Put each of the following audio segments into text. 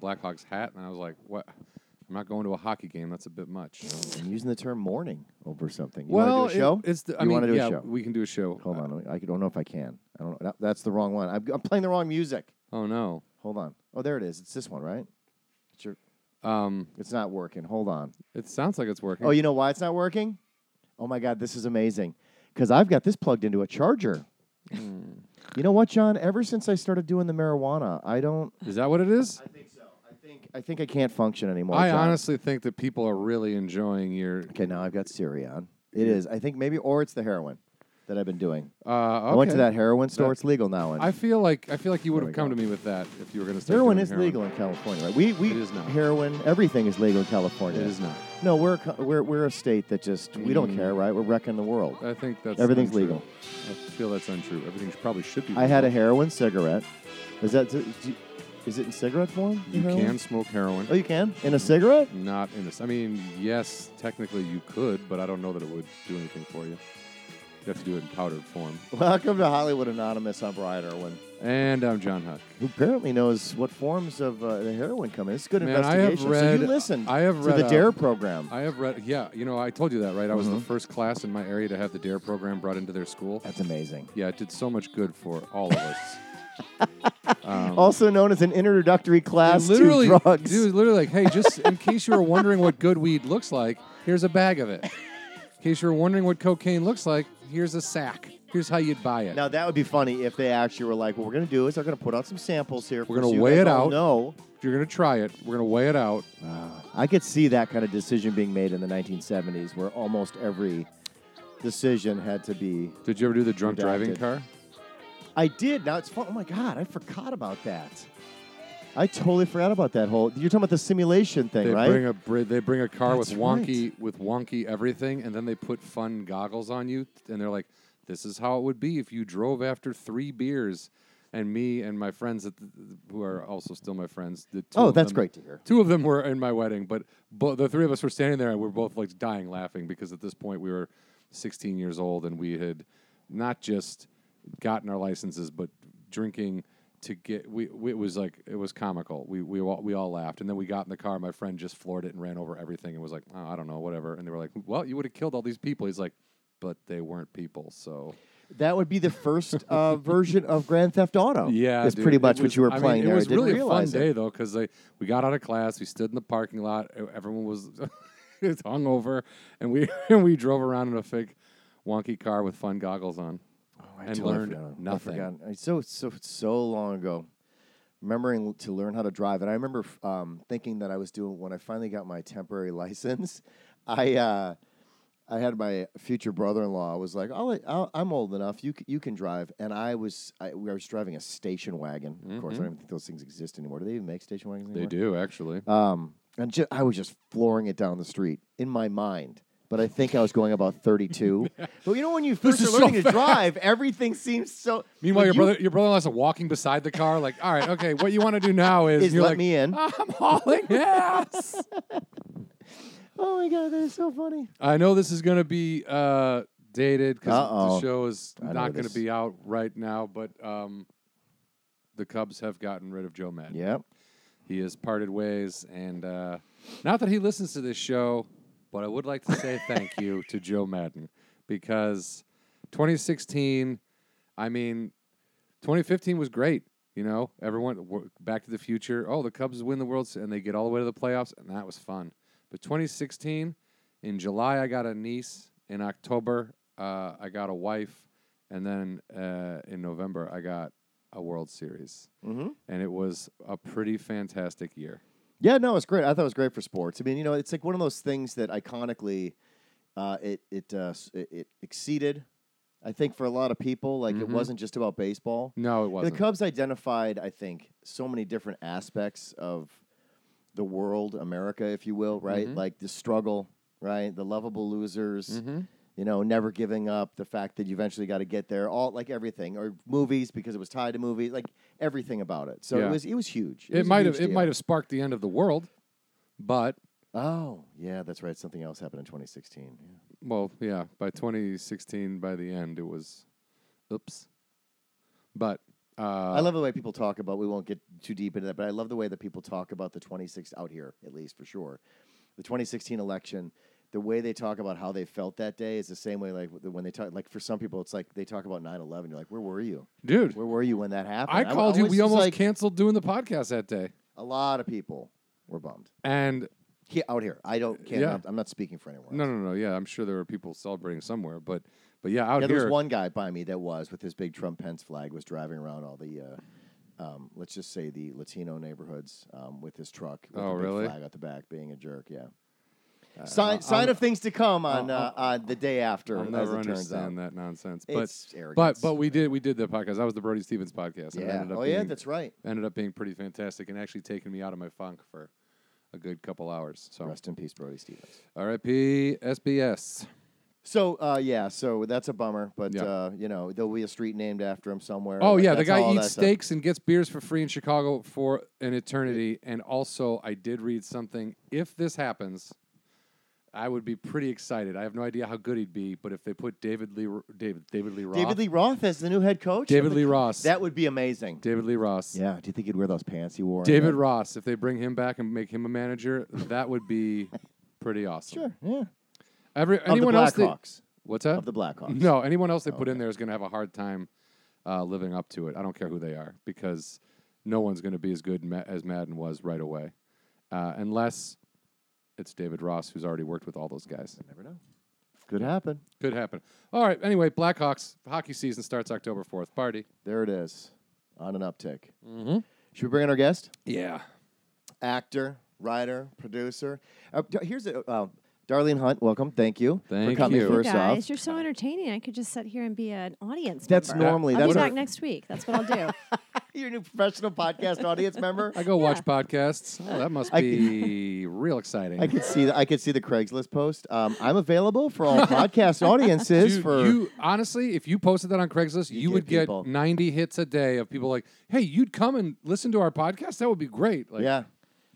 my Blackhawks hat, and I was like, "What? I'm not going to a hockey game. That's a bit much." I'm using the term mourning over something. You well, want to do a show? It, it's the, I You mean, wanna do a yeah, show? we can do a show. Hold Uh, on. I don't know if I can. I don't know. That's the wrong one. I'm, I'm playing the wrong music. Oh no. Hold on. Oh, there it is. It's this one, right? It's your. Um, It's not working. Hold on. it sounds like it's working. Oh, you know why it's not working? Oh my God, this is amazing. Because I've got this plugged into a charger. Hmm. You know what, John? Ever since I started doing the marijuana, I don't. Is that what it is? I think so. I think I think I can't function anymore. I John. honestly think that people are really enjoying your. Okay, now I've got Siri on. It is. I think maybe, or it's the heroin that I've been doing. Uh, I went to that heroin store. That- it's legal now. And I feel like I feel like you would have come go. to me with that if you were going to heroin is legal in California, right? We we It is not. heroin. Everything is legal in California. It is not. No, we're a we're we're a state that just we don't Mm. care, right? We're wrecking the world. I think that's Everything's untrue. legal. I feel that's untrue. Everything probably should be. I had a heroin cigarette. Is that do you- is it in cigarette form? You heroin? can smoke heroin. Oh, you can in a cigarette. Not in this. I mean, yes, technically you could, but I don't know that it would do anything for you. You have to do it in powdered form. Welcome to Hollywood Anonymous. I'm Brian Irwin, And I'm John Huck. who apparently knows what forms of uh, the heroin come in. It's good Man, I have investigation. so you listened I have to the Dare program. I have read. Yeah, you know, I told you that, right? I was the Mhm. first class in my area to have the Dare program brought into their school. That's amazing. Yeah, it did so much good for all of us. Um, Also known as an introductory class literally, to drugs. Dude, literally like, hey, just in case you were wondering what good weed looks like, here's a bag of it. In case you were wondering what cocaine looks like, here's a sack. Here's how you'd buy it. Now that would be funny if they actually were like, "What we're going to do is they're going to put out some samples here. We're gonna so weigh it out. No, you're gonna try it, we're gonna weigh it out. I could see that kind of decision being made in the 1970s, where almost every decision had to be. Did you ever do the drunk driving car? I did. Now it's fun. Oh my god, I forgot about that. I totally forgot about that whole. You're talking about the simulation thing, They right? bring a they bring a car with That's wonky with wonky everything, and then they put fun goggles on you, and they're like, "This is how it would be if you drove after three beers." And me and my friends, that who are also still my friends, the two oh, of that's them- great to hear. Two of them were in my wedding, but bo- the three of us were standing there and we are both like dying laughing because at this point we were 16 years old and we had not just gotten our licenses, but drinking to get. We, we it was like it was comical. We we all, we all laughed and then we got in the car. My friend just floored it and ran over everything and was like, oh, I don't know, whatever. And they were like, Well, you would have killed all these people. He's like, But they weren't people, so That would be the first uh, version of Grand Theft Auto. Yeah, that's dude, pretty much was- what you were I playing mean, there. It was I really a fun it. day though, because we got out of class, we stood in the parking lot, everyone was was hungover, and we and we drove around in a fake wonky car with fun goggles on. I and learned. I nothing. It's so so so long ago. Remembering to learn how to drive, and I remember um, thinking that I was doing when I finally got my temporary license. I uh, I had my future brother-in-law was like, I'll, I'm old enough. You you can drive." And I was I, we- I was driving a station wagon. Of course, I don't even think those things exist anymore. Do they even make station wagons Mm-hmm. They do actually. Um, and ju- I was just flooring it down the street in my mind. But I think I was going about 32. but you know, when you first are so learning to drive, everything seems so. Meanwhile, your you- brother your brother in law's walking beside the car, like, all right, okay, what you want to do now is, is you're let like, me in. I'm hauling ass. Oh my god, that is so funny. I know this is going to be uh, dated because the show is I not going to be out right now, but um, the Cubs have gotten rid of Joe Maddon. Yep. He has parted ways, and uh, not that he listens to this show, but I would like to say thank you to Joe Maddon because 2016, I mean, 2015 was great. You know, everyone Back to the Future. Oh, the Cubs win the World, Series, and they get all the way to the playoffs, and that was fun. But 2016, in July, I got a niece. In October, uh, I got a wife, and then uh, in November, I got a World Series Mm-hmm. and it was a pretty fantastic year. Yeah, no, it's great. I thought it was great for sports. I mean, you know, it's like one of those things that iconically, uh, it it, uh, it it exceeded. I think for a lot of people, like it Mhm. wasn't just about baseball. No, it wasn't. The Cubs identified, I think, so many different aspects of the world, America, if you will, right? Mhm. Like the struggle, right? The lovable losers, hmm you know, never giving up, the fact that you eventually got to get there, all like everything, or movies because it was tied to movies, like everything about it. So Yeah. it was it was huge. It, was a might have huge it might have sparked the end of the world, but Oh, yeah, that's right. Something else happened in 2016. Yeah. well, yeah. By 2016, by the end, it was, oops. But Uh, I love the way people talk about. We won't get too deep into that, but I love the way that people talk about the 26 out here, at least for sure. The 2016 election, the way they talk about how they felt that day is the same way. Like when they talk, like for some people, it's like they talk about 9/11. You're like, where were you? dude. Where were you when that happened? I called you. was We almost like, canceled doing the podcast that day, a lot of people were bummed. and He, out here, I don't. Can't, Yeah. I'm, not speaking for anyone. no, else. no, no. Yeah, I'm sure there were people celebrating somewhere, but but yeah, out Yeah, there here. was one guy by me that was with his big Trump Pence flag was driving around all the, uh, um, let's just say the Latino neighborhoods um, with his truck. With Oh, really? Flag at the back, being a jerk. Yeah. Uh, sign sign of things to come on I'll- uh, on the day after, I'll as never it turns out. understand that nonsense. But It's but arrogance. but we did we did the podcast. That was the Brody Stevens podcast. and it yeah. ended up Oh yeah, being- that's right. ended up being pretty fantastic and actually taking me out of my funk for a good couple hours. So Rest in peace, Brody Stevens. R.I.P. SBS. So uh, yeah, so that's a bummer, but Yeah. uh, you know there'll be a street named after him somewhere. Oh Like, yeah, the that's guy all eats that stuff. steaks and gets beers for free in Chicago for an eternity. And also, I did read something. If this happens, I would be pretty excited. I have no idea how good he'd be, but if they put David Lee, David David Lee Roth, David Lee Roth as the new head coach. David Lee Ross, That would be amazing. David Lee Ross, Yeah. Do you think he'd wear those pants he wore? David Ross. If they bring him back and make him a manager, that would be pretty awesome. Sure. Yeah. Every Of anyone the else? They, Blackhawks. what's that? Of the Blackhawks. No, anyone else they put in there is going to have a hard time uh, living up to it. I don't care who they are because no one's going to be as good Ma- as Maddon was right away, uh, unless it's David Ross, who's already worked with all those guys. Never know. Could happen. Could happen. All right. Anyway, Blackhawks hockey season starts October fourth. Party. There it is. On an uptick. Mm-hmm. Should we bring in our guest? Yeah. Actor, writer, producer. Uh, here's a. Uh, Darlene Hunt, welcome. Thank you Thank for coming. you. You First guys, off, you're so entertaining. I could just sit here and be an audience. Member. That's member. normally I'll that's be our, back next week. That's what I'll do. your new professional podcast audience member. I go watch podcasts. Oh, that must I- be real exciting. I could see the, I could see the Craigslist post. Um, I'm available for all podcast audiences. Dude, for you honestly, if you posted that on Craigslist, You you, get would get people. 90 hits a day of people like, "Hey, you'd come and listen to our podcast? That would be great." Like, yeah,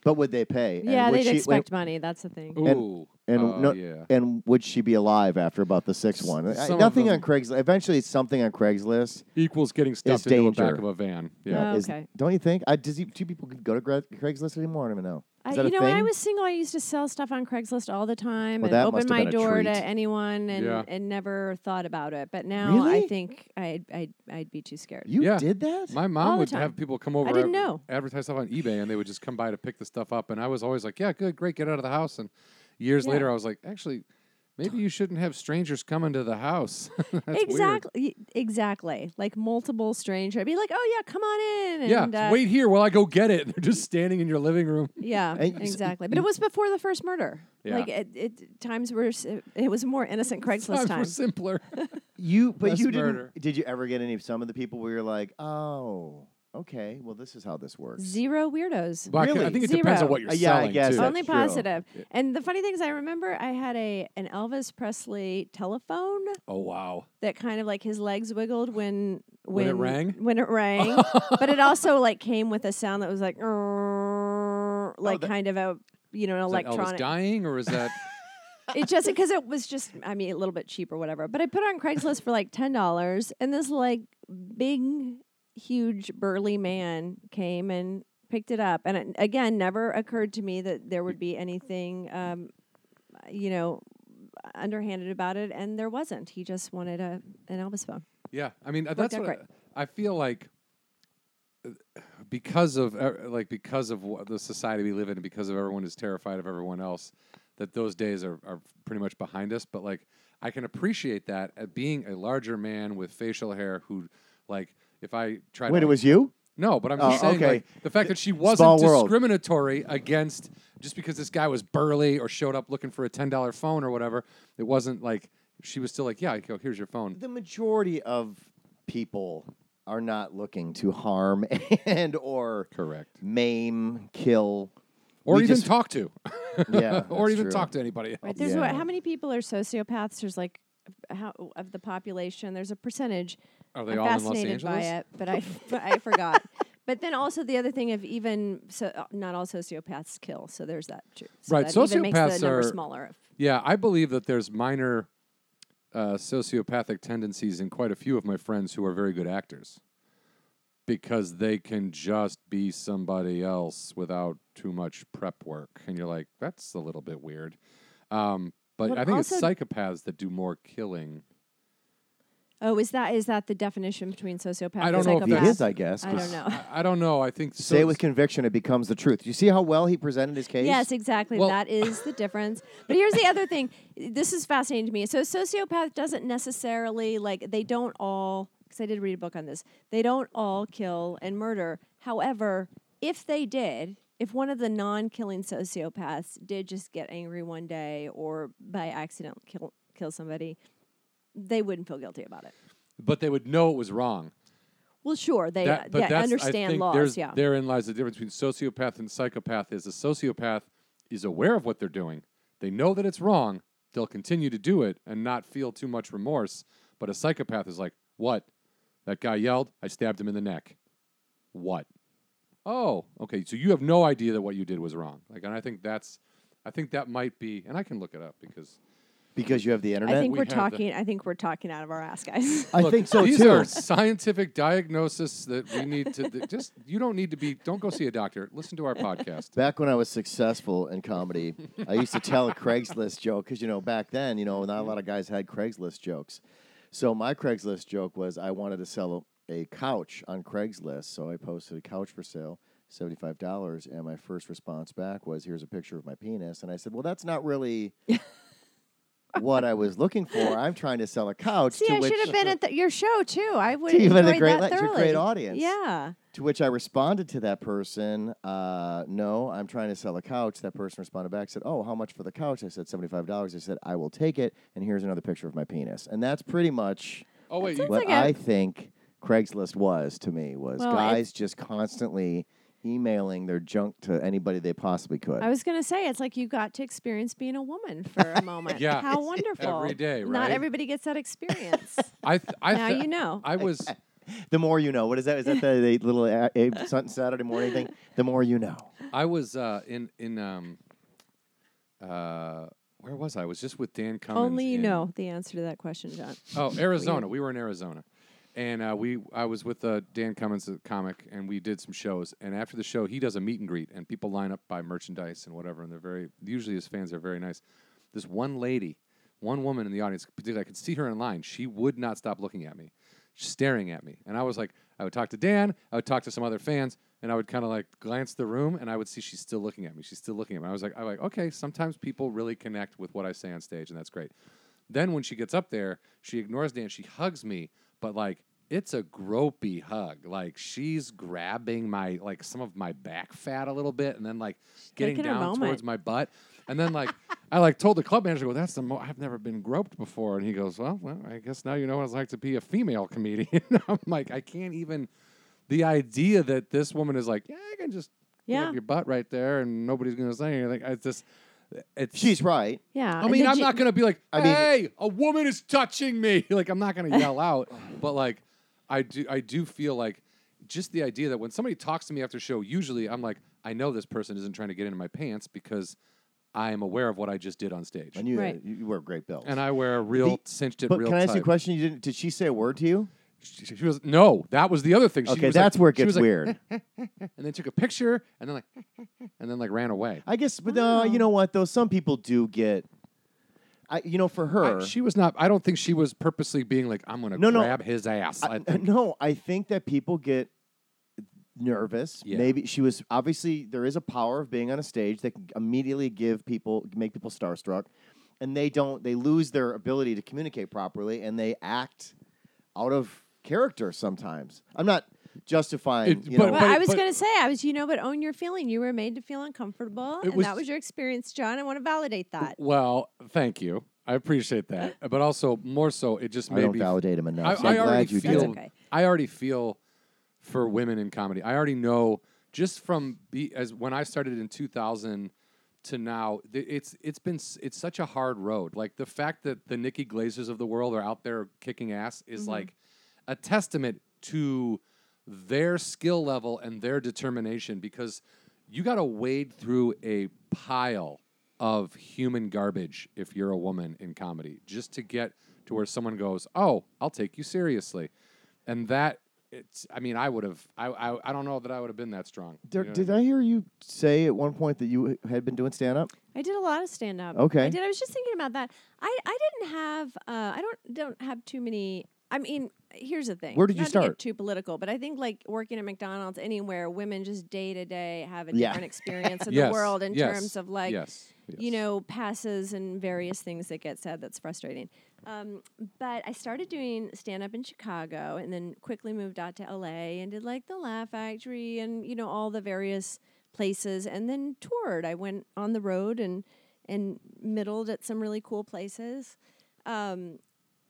but would they pay? And yeah, would they'd she- expect money. That's the thing. Ooh. And uh, no- yeah. And would she be alive after about the sixth one? I- some nothing on Craigslist. Eventually, it's something on Craigslist. Equals getting stuffed It's into the back of a van. Yeah. Oh, Is- okay. don't you think? I, does he, do people go to Gra- Craigslist anymore? I don't even know. Is I, that you a know, thing? when I was single, I used to sell stuff on Craigslist all the time Well, and open my door treat. to anyone and, Yeah. and never thought about it. But now Really? I think I'd, I'd, I'd be too scared. you Yeah. did that? My mom the would have people come over, I didn't ad- know. advertise stuff on eBay, and they would just come by to pick the stuff up. And I was always like, "Yeah, good, great, get out of the house." And years Yeah. later, I was like, "Actually, maybe you shouldn't have strangers coming to the house." That's weird. exactly. Exactly. Like multiple strangers. I'd be like, oh, yeah, come on in. Yeah, uh, wait here while I go get it. They're just standing in your living room. Yeah, And you s- exactly. But it was before the first murder. Yeah. Like it, it times were s- it was more innocent Craigslist Times time. were simpler. You, but Less you didn't. Did you ever get any of some of the people where you're like, oh, okay, well, this is how this works? Zero weirdos. But I, can- I Really? think it depends on Zero. what you're Uh, yeah, I selling guess too. that's Only true. positive. And the funny thing is, I remember I had a an Elvis Presley telephone oh wow. that kind of like his legs wiggled when When it rang? When it rang, but it also like came with a sound that was like, "Err," like that- kind of a you know an Is that Elvis electronic. dying or is that? it just because it was just I mean a little bit cheap or whatever. But I put it on Craigslist for like ten dollars, and this like big, huge burly man came and picked it up, and it again never occurred to me that there would be anything, um, you know, underhanded about it, and there wasn't. He just wanted a an Elvis phone. yeah, I mean uh, that's what. I, I feel like. uh, Because of uh, like because of what the society we live in, and because of everyone is terrified of everyone else, that those days are, are pretty much behind us. But like I can appreciate that at being a larger man with facial hair who, like, if I try Wait, to it was you? No, but I'm Oh, just saying, okay. like, the fact that she wasn't world. discriminatory against just because this guy was burly or showed up looking for a ten dollar phone or whatever. It wasn't like she was still like, yeah, go, here's your phone. The majority of people are not looking to harm and or Correct. maim, kill. Or We even just- talk to, Yeah, or that's even true. talk to anybody. Else. Right? There's Yeah. what? How many people are sociopaths? There's like how of the population. There's a percentage. Are they I'm all in Los fascinated by it, but I but I forgot. But then also the other thing of even so uh, not all sociopaths kill, so there's that too. So Right, that sociopaths the are- smaller. Yeah, I believe that there's minor uh, sociopathic tendencies in quite a few of my friends who are very good actors. because they can just be somebody else without too much prep work, and you're like, that's a little bit weird. Um, but Well, I think it's psychopaths that do more killing. Oh, is that is that the definition between sociopath I don't know if psychopath? He is, I guess. I don't know. I, I don't know. I think Say so- it with conviction, it becomes the truth. You see how well he presented his case? Yes, exactly. Well- that is the difference. But here's the other thing. This is fascinating to me. So sociopath doesn't necessarily like they don't all because I did read a book on this. They don't all kill and murder. However, if they did, if one of the non-killing sociopaths did just get angry one day or by accident kill kill somebody, they wouldn't feel guilty about it. but they would know it was wrong. Well, sure, they That- uh, yeah, understand think laws. Yeah, Therein lies the difference between sociopath and psychopath. Is a sociopath is aware of what they're doing. They know that it's wrong. They'll continue to do it and not feel too much remorse. But a psychopath is like, what? That guy yelled. I stabbed him in the neck. What? Oh, okay. So you have no idea that what you did was wrong. Like, and I think that's, I think that might be, and I can look it up because Because you have the internet. I think we we're have the- talking. I think we're talking out of our ass, guys. I Look, think so these too. are scientific diagnosis that we need to th- just. You don't need to be. Don't go see a doctor. Listen to our podcast. Back when I was successful in comedy, I used to tell a Craigslist joke because you know back then, you know, not a lot of guys had Craigslist jokes. So my Craigslist joke was I wanted to sell a, a couch on Craigslist, so I posted a couch for sale, seventy five dollars, and my first response back was, "Here's a picture of my penis," and I said, "Well, that's not really." What I was looking for. I'm trying to sell a couch. See, to I which, should have been at the, your show too. I would You've enjoy been a great that li- you're a thoroughly. great audience. Yeah. To which I responded to that person, uh, no, I'm trying to sell a couch. That person responded back, said, oh, how much for the couch? I said, $75. I said, I will take it, and here's another picture of my penis. And that's pretty much Oh wait, That you, sounds what like a- I think Craigslist was to me, was Well, guys just constantly emailing their junk to anybody they possibly could. I was going to say it's like you got to experience being a woman for a moment. Yeah. How wonderful. Every day, right? Not everybody gets that experience. I, th- I now you know. I was. the more you know. What is that? Is that the, the little uh, Abe Sun- Saturday morning thing? The more you know. I was uh, in in um. Uh, where was I? I was just with Dan Cummins. Only you in- know the answer to that question, John. Oh, Arizona. We were in Arizona, and uh, we I was with uh, Dan Cummins, a comic, and we did some shows. And after the show, he does a meet and greet, and people line up by merchandise and whatever. And they're very usually his fans are very nice. This one lady, one woman in the audience, particularly, I could see her in line. She would not stop looking at me, staring at me. And I was like, I would talk to Dan, I would talk to some other fans, and I would kind of like glance the room, and I would see she's still looking at me. She's still looking at me. I was like, I'm like, okay, sometimes people really connect with what I say on stage, and that's great. Then when she gets up there, she ignores Dan. She hugs me, but like it's a gropey hug. Like she's grabbing my like some of my back fat a little bit, and then like getting down towards my butt. And then like I like told the club manager, "Well, that's the mo- I've never been groped before." And he goes, "Well, well, I guess now you know what it's like to be a female comedian." I'm like, I can't even. The idea that this woman is like, yeah, I can just Yeah. your butt right there, and nobody's gonna say anything. I just, it's She's right. Yeah. I mean, I'm you- not gonna be like, I mean- "Hey, a woman is touching me." Like, I'm not gonna yell out, but like, I do, I do feel like just the idea that when somebody talks to me after show, usually I'm like, I know this person isn't trying to get into my pants because I am aware of what I just did on stage, And you, Right. you, you wear great belts. and I wear a real The- cinched it but real can I ask you a tight. question? You didn't? Did she say a word to you? She, she was no, that was the other thing. She okay, was that's like- where it she gets was like, weird. and then took a picture, and then like, and then like ran away. I guess, but uh, you know what? Though some people do get. I, you know, for her, I- she was not. I don't think she was purposely being like, "I'm gonna No, no. grab his ass." I, I, think no, I think that people get nervous. Yeah. Maybe she was obviously there is a power of being on a stage that can immediately give people make people starstruck, and they don't. They lose their ability to communicate properly, and they act out of character sometimes. I'm not justifying. It- you but- know, Well, I was going to say, I was, you know, but own your feeling. You were made to feel uncomfortable, and was- that was your experience, John. I want to validate that. Well, thank you. I appreciate that, but also more so, it just I made don't me. validate him enough. I, so I I'm glad already you feel. okay. I already feel for women in comedy. I already know just from be as when I started in 2000 to now. th- It's it's been it's such a hard road. Like the fact that the Nikki Glazers of the world are out there kicking ass is mm-hmm. like a testament to their skill level and their determination because you got to wade through a pile of human garbage if you're a woman in comedy just to get to where someone goes, "Oh, I'll take you seriously." And that it's. I mean, I would have. I, I. I don't know that I would have been that strong. You Did, know what did mean? I hear you say at one point that you had been doing stand up? I did a lot of stand up. Okay. I did. I was just thinking about that. I I didn't have. Uh, I don't don't have too many. I mean, here's the thing. Where did you Not to get start? too political, but I think like working at McDonald's, anywhere, women just day to day have a Yeah. different experience in Yes, the world in yes, terms of like yes, you know, passes and various things that get said that's frustrating. Um, but I started doing stand up in Chicago and then quickly moved out to LA and did like the Laugh Factory and, you know, all the various places and then toured. I went on the road and and middled at some really cool places. Um,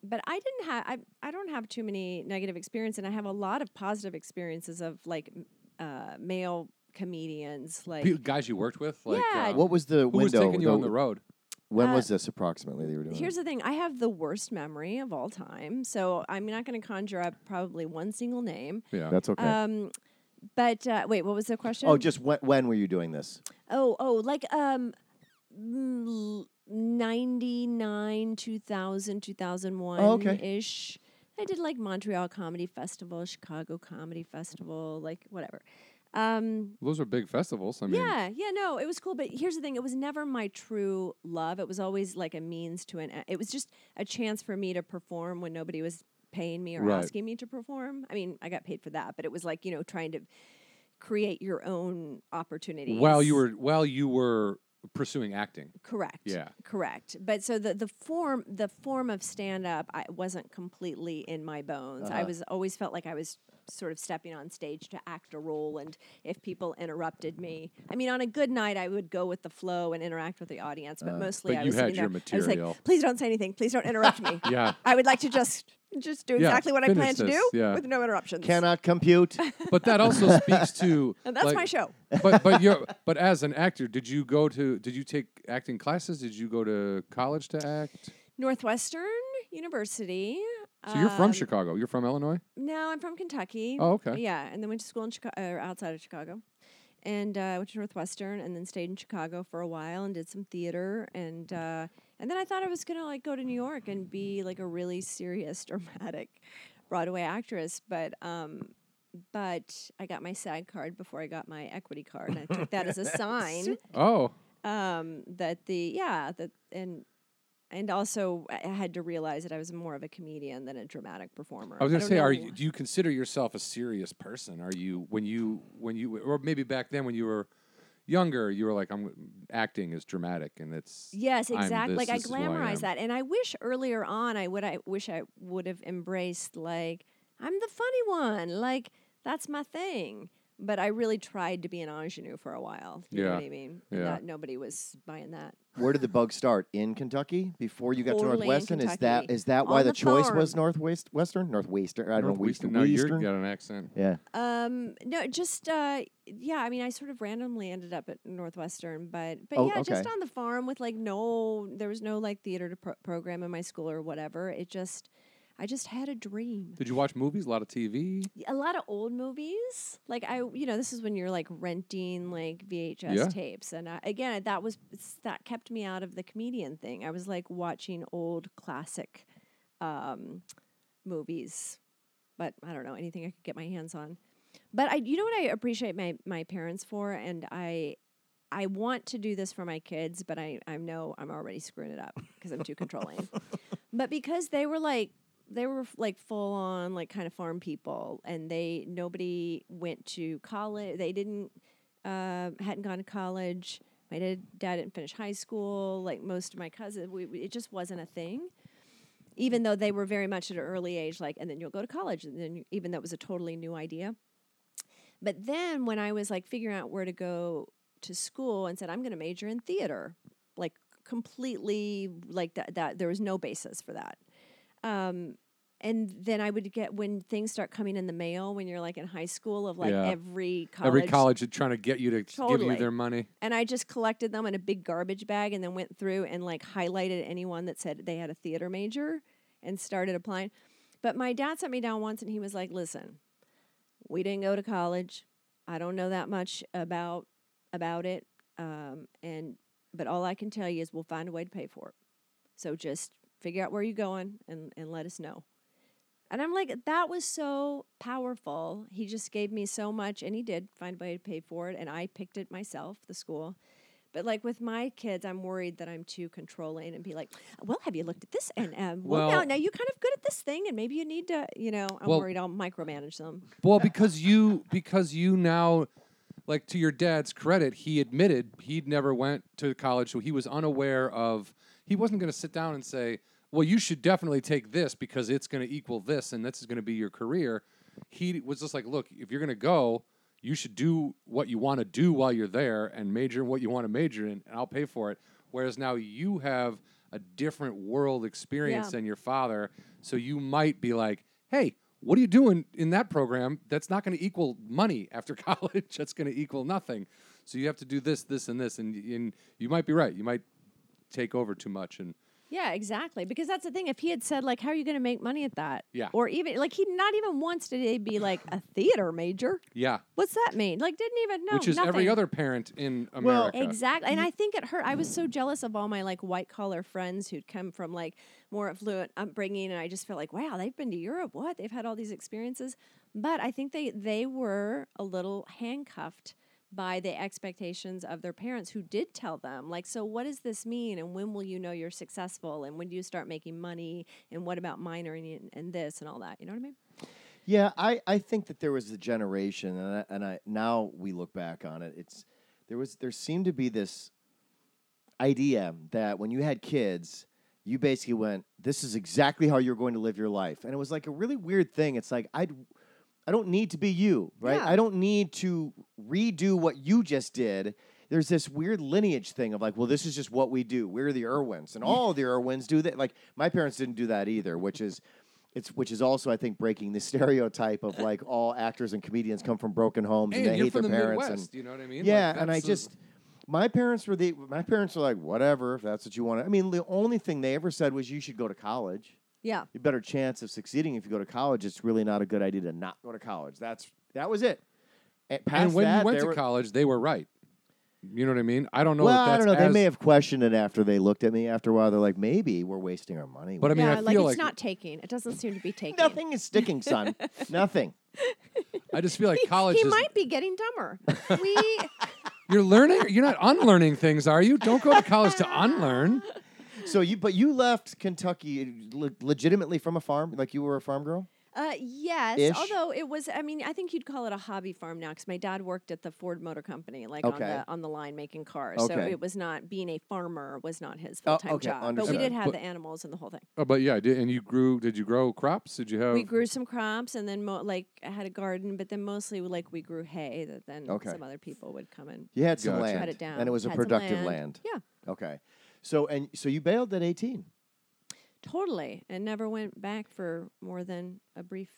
but I didn't have I, I don't have too many negative experiences and I have a lot of positive experiences of like uh, male comedians like Pe- guys you worked with, like Yeah. um, What was the who was window? taking you though? on the road? When Uh, was this approximately that you were doing? Here's the thing I have the worst memory of all time. So I'm not going to conjure up probably one single name. Yeah. That's okay. Um, but uh, wait, what was the question? oh, just when, when were you doing this? oh, oh, like um, mm, 99, 2000, 2001 Oh, okay. ish. I did like Montreal Comedy Festival, Chicago Comedy Festival, like whatever. Um, those are big festivals. I mean, yeah, yeah, no, it was cool. But here's the thing: it was never my true love. It was always like a means to an. e- It was just a chance for me to perform when nobody was paying me or Right. asking me to perform. I mean, I got paid for that, but it was like you know trying to create your own opportunities while you were while you were pursuing acting. correct. Yeah. correct. But so the the form the form of stand up, I wasn't completely in my bones. I Uh-huh. was always felt like I was sort of stepping on stage to act a role and if people interrupted me i mean on a good night i would go with the flow and interact with the audience but mostly Uh, But i you was had sitting your there i was like please don't say anything please don't interrupt me Yeah, i would like to just just do Yeah, exactly what i finish plan to this, do yeah. with no interruptions Cannot compute. but that also speaks to. and that's like- my show But but you but as an actor, did you go to? Did you take acting classes? Did you go to college to act? northwestern university So you're from um, Chicago. You're from Illinois. No, I'm from Kentucky. Oh, okay. Yeah, and then went to school in Chicago, or outside of Chicago, and uh, went to Northwestern, and then stayed in Chicago for a while and did some theater, and uh, and then I thought I was gonna like go to New York and be like a really serious, dramatic Broadway actress, but um, but I got my SAG card before I got my equity card, and I took that as a sign Oh, um, that the yeah that and. And also, I I had to realize that I was more of a comedian than a dramatic performer. I was gonna don't say, are you? Do you consider yourself a serious person? Are you when you when you or maybe back then when you were younger, you were like, I'm acting is dramatic and it's Yes, exactly. this, Like this I glamorize that, and I wish earlier on I would. I wish I would have embraced like I'm the funny one. Like that's my thing. But I really tried to be an ingenue for a while. You know Yeah, what I mean? Yeah. that nobody was buying that. Where did the bug start? In Kentucky before you got Totally to Northwestern? Is that Kentucky. is that why the, the choice was farm. Northwest Western? Northwestern. I don't know. Northwestern. Western. No, you Western? got an accent. Yeah. Um, no, just uh, yeah. I mean, I sort of randomly ended up at Northwestern, but but Oh, yeah, just on the farm with like no, there was no like theater to pro- program in my school or whatever. It just, I just had a dream. Did you watch movies? A lot of TV. a lot of old movies. Like I, you know, this is when you're like renting like VHS Yeah. tapes, and I, again, that was that kept me out of the comedian thing. I was like watching old classic um, movies, but I don't know anything I could get my hands on. But I, you know, what I appreciate my my parents for, and I. I want to do this for my kids, but I, I know I'm already screwing it up because I'm too controlling. But because they were like they were like full on like kind of farm people and they nobody went to college they didn't uh, hadn't gone to college my dad, didn't finish high school like most of my cousins we, we- it just wasn't a thing. Even though they were very much at an early age like and then you'll go to college and then even though it was a totally new idea. But then when i was like figuring out where to go to school and said i'm going to major in theater like completely like that that there was no basis for that um, and then I would get when things start coming in the mail when you're like in high school of like Yeah. every college, Every college is trying to get you to give you their money. and I just collected them in a big garbage bag and then went through and like highlighted anyone that said they had a theater major and started applying. But my dad sat me down once and he was like, "Listen, we didn't go to college. I don't know that much about about it, um, and but all I can tell you is we'll find a way to pay for it. So just figure out where you're going and and let us know." And I'm like, that was so powerful. He just gave me so much, and he did find a way to pay for it, and I picked it myself, the school. But like with my kids, I'm worried that I'm too controlling and be like, "Well, have you looked at this? And um, well, now, now you're kind of good at this thing, and maybe you need to, you know." I'm Well- worried I'll micromanage them. Well, because you because you now like to your dad's credit, he admitted he'd never went to college, so he was unaware of he wasn't going to sit down and say, "Well, you should definitely take this because it's going to equal this and this is going to be your career." He was just like, "Look, if you're going to go, you should do what you want to do while you're there and major in what you want to major in, and I'll pay for it." Whereas now you have a different world experience Yeah. than your father, so you might be like, "Hey, what are you doing in that program that's not going to equal money after college that's going to equal nothing so you have to do this this and this and, and you might be right you might take over too much and Yeah, exactly. Because that's the thing. If he had said like, "How are you going to make money at that?" Yeah. or even like he not even once did he be like a theater major. yeah What's that mean? Like, didn't even know. which is every other parent in America. Well, Exactly. And I think it hurt. I was so jealous of all my like white collar friends who'd come from like more affluent upbringing and I just felt like, wow, they've been to Europe. What? They've had all these experiences. But I think they they were a little handcuffed by the expectations of their parents who did tell them like so what does this mean? And when will you know you're successful? And when do you start making money? And what about minoring and, in this and all that? You know what i mean? Yeah, I, I think that there was a generation, and I, and I now we look back on it. It's there was there seemed to be this idea that when you had kids, you basically went, "This is exactly how you're going to live your life," and it was like a really weird thing. It's like I, I don't need to be you, right? Yeah. I don't need to redo what you just did. There's this weird lineage thing of like, well, this is just what we do. We're the Irwins, and all the Irwins do that. Like my parents didn't do that either, which is it's which is also I think breaking the stereotype of like all actors and comedians come from broken homes and, and they hate from their the parents midwest and you know what i mean yeah, Like, and I just my parents were the my parents were like whatever if that's what you want. I mean, the only thing they ever said was you should go to college. Yeah You better chance of succeeding if you go to college. It's really not a good idea to not go to college. That's that was it. And, past and when that, you went to were- college they were right you know what i mean i don't know well, if I don't know. They may have questioned it after they looked at me. After a while, they're like, maybe we're wasting our money. But I mean, yeah I like feel it's like- not taking it doesn't seem to be taking nothing is sticking, son. Nothing. i just feel like He- college he is might be getting dumber we you're learning you're not unlearning things are you don't go to college to unlearn So you, but you left Kentucky le- legitimately from a farm, like you were a farm girl. Uh, yes, Ish? although it was, I mean, I think you'd call it a hobby farm now because my dad worked at the Ford Motor Company, like on the on the line making cars. Okay. So it was not being a farmer was not his full time oh, okay, job. But we did have But- the animals and the whole thing. oh, but yeah did, and you grew did you grow crops did you have we grew some crops and then mo- like I had a garden, but then mostly like we grew hay that then Okay. some other people would come and You had some land, cut it down. and it was a Had some productive land. Yeah, Okay. So and so you bailed at 18. totally, and never went back for more than a brief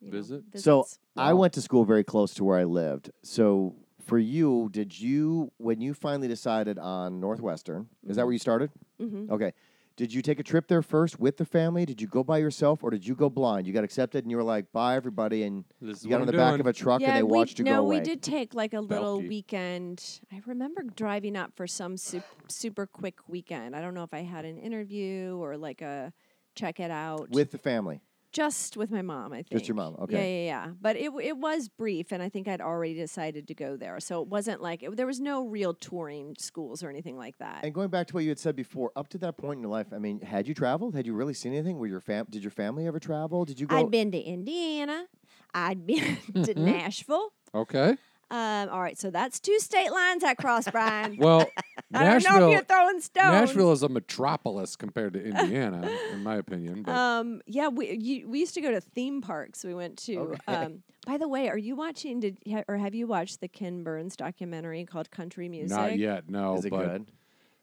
you know, Visit? So visits. I went to school very close to where I lived. So for you, did you when you finally decided on Northwestern? Is that where you started? Mhm. Okay. Did you take a trip there first with the family? Did you go by yourself, or did you go blind? You got accepted, and you were like, "Bye, everybody," and This you got on I'm the back doing. of a truck, yeah, and they we, watched you no, go away. we did take like a little Belky. weekend. I remember driving up for some sup- super quick weekend. I don't know if I had an interview or like a check it out with the family. Just with my mom. I think Just your mom, okay. yeah, yeah. Yeah. But it it was brief, and I think I'd already decided to go there, so it wasn't like it, there was no real touring schools or anything like that. And going back to what you had said before, up to that point in your life, I mean, had you traveled? Had you really seen anything? Were your fam- did your family ever travel? Did you go? I'd been to Indiana. I'd been to Mm-hmm. Nashville. okay Um, all right, so that's two state lines that cross, Brian. well I don't know if nashville you're throwing stones. Nashville is a metropolis compared to Indiana, in my opinion. But Um, yeah, we you, we used to go to theme parks. We went to. Okay. Um, by the way, are you watching? Did or have you watched the Ken Burns documentary called Country Music? not yet, no. Is it but good?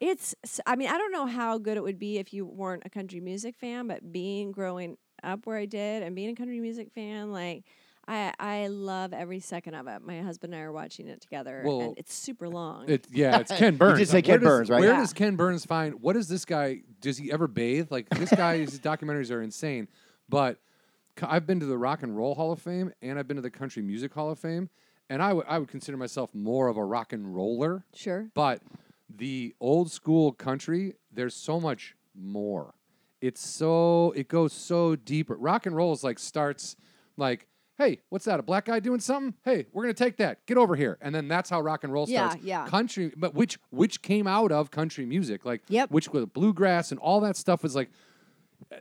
It's. I mean, I don't know how good it would be if you weren't a country music fan, but being growing up where I did and being a country music fan, like. I, I love every second of it. My husband and I are watching it together, Well, and it's super long. It, yeah, it's Ken Burns. did say Uh, Ken where does- Burns, right? Where Yeah. does Ken Burns find? What is this guy? Does he ever bathe? Like this guy's documentaries are insane. But I've been to the Rock and Roll Hall of Fame and I've been to the Country Music Hall of Fame, and I would I would consider myself more of a rock and roller. sure. But the old school country, there's so much more. it's so it goes so deep. Rock and roll is like starts like, hey, what's that? A black guy doing something? Hey, we're gonna take that. Get over here, and then that's how rock and roll Yeah, starts. yeah. yeah. Country, but which which came out of country music, like Yep. which was bluegrass and all that stuff was like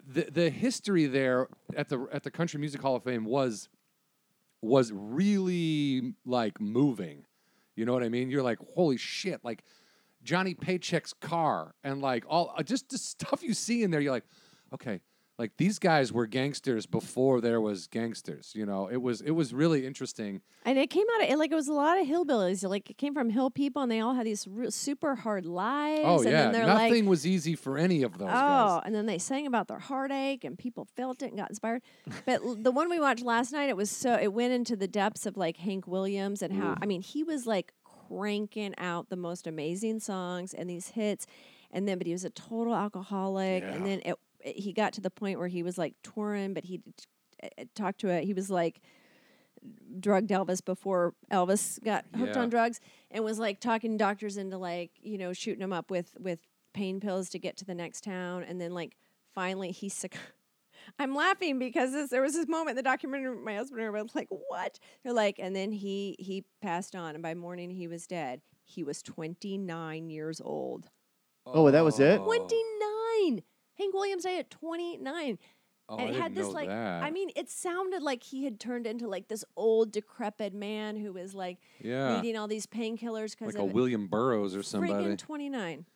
the the history there at the at the Country Music Hall of Fame was was really like moving. You know what I mean? You're like, holy shit! Like Johnny Paycheck's car and like all uh, just the stuff you see in there. You're like, okay, like these guys were gangsters before there was gangsters. You know, it was it was really interesting. And it came out of it like it was a lot of hillbillies. Like it came from hill people, and they all had these super hard lives. Oh and yeah, then they're nothing like, was easy for any of those oh, guys. and then they sang about their heartache, and people felt it and got inspired. but the one we watched last night, it was so it went into the depths of like Hank Williams and how I mean he was like cranking out the most amazing songs and these hits, and then but he was a total alcoholic, Yeah. and then it- he got to the point where he was like touring, but he uh, talked to a He was like drugged Elvis before Elvis got hooked Yeah. on drugs and was like talking doctors into like you know shooting him up with with pain pills to get to the next town. And then like finally he succ- I'm laughing because this, there was this moment in the documentary my husband and I were like what? They're like and then he he passed on and by morning he was dead. He was 29 years old. Oh, that was it? 29 Hank Williams died at 29 Oh, and I it didn't had this know like that. I mean, it sounded like he had turned into like this old decrepit man who was like yeah, needing all these painkillers because like a William Burroughs or somebody. twenty nine.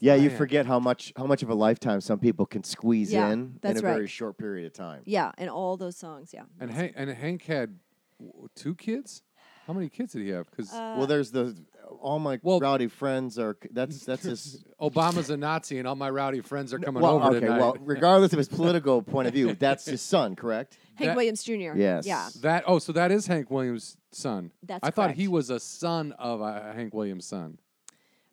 Yeah, you forget how much how much of a lifetime some people can squeeze Yeah, in in a very short period of time. Yeah, and all those songs. Yeah. And Hank and Hank had w- two kids. How many kids did he have? Because Uh, well, there's the all my Well- rowdy friends are that's that's his. Obama's a Nazi, and all my rowdy friends are coming well, over okay, tonight. well, regardless of his political point of view, that's his son, correct? Hank that- Williams Jr. Yes. Yeah. that oh, so that is Hank Williams' son. That's I thought he was a son of uh, Hank Williams' son.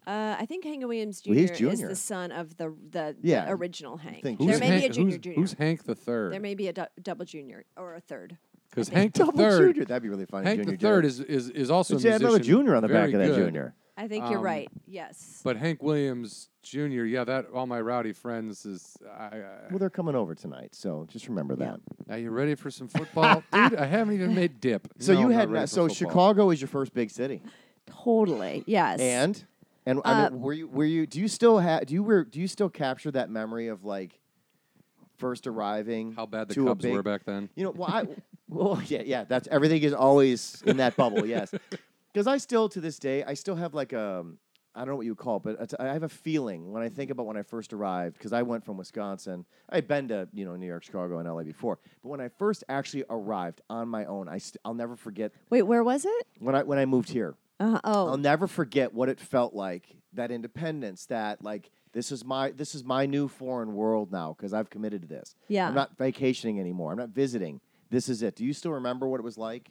Uh, I think Hank Williams Jr. Well, he's is the son of the the, the original Hank. There Who's may be a junior who's, junior. who's Hank the third? there may be a du- double junior or a third. Because Hank the Double third, junior. That'd be really funny. Hank junior the third is is is also a Let's another junior on the back very of that good. junior. I think you're Um, right. Yes. But Hank Williams Jr. Yeah, that all my rowdy friends is. I, I, Well, they're coming over tonight, so just remember Yeah. that. are you ready for some football, dude? I haven't even made dip. So No, you I'm not had ready so football. Chicago is your first big city, totally. Yes. and and I Uh, mean, were you were you do you still have do you were do you still capture that memory of like first arriving? How bad the to a Cubs big, were back then. You know, well, I, well, yeah, yeah. That's everything is always in that bubble. Yes, because I still to this day I still have like a I don't know what you would call it, but it's- I have a feeling when I think about when I first arrived because I went from Wisconsin. I'd been to you know New York, Chicago, and LA before, but when I first actually arrived on my own, I st- I'll never forget Wait, where was it? when I when I moved here. Uh, oh. I'll never forget what it felt like that independence that like this is my this is my new foreign world now because I've committed to this. Yeah. I'm not vacationing anymore. I'm not visiting. This is it. Do you still remember what it was like?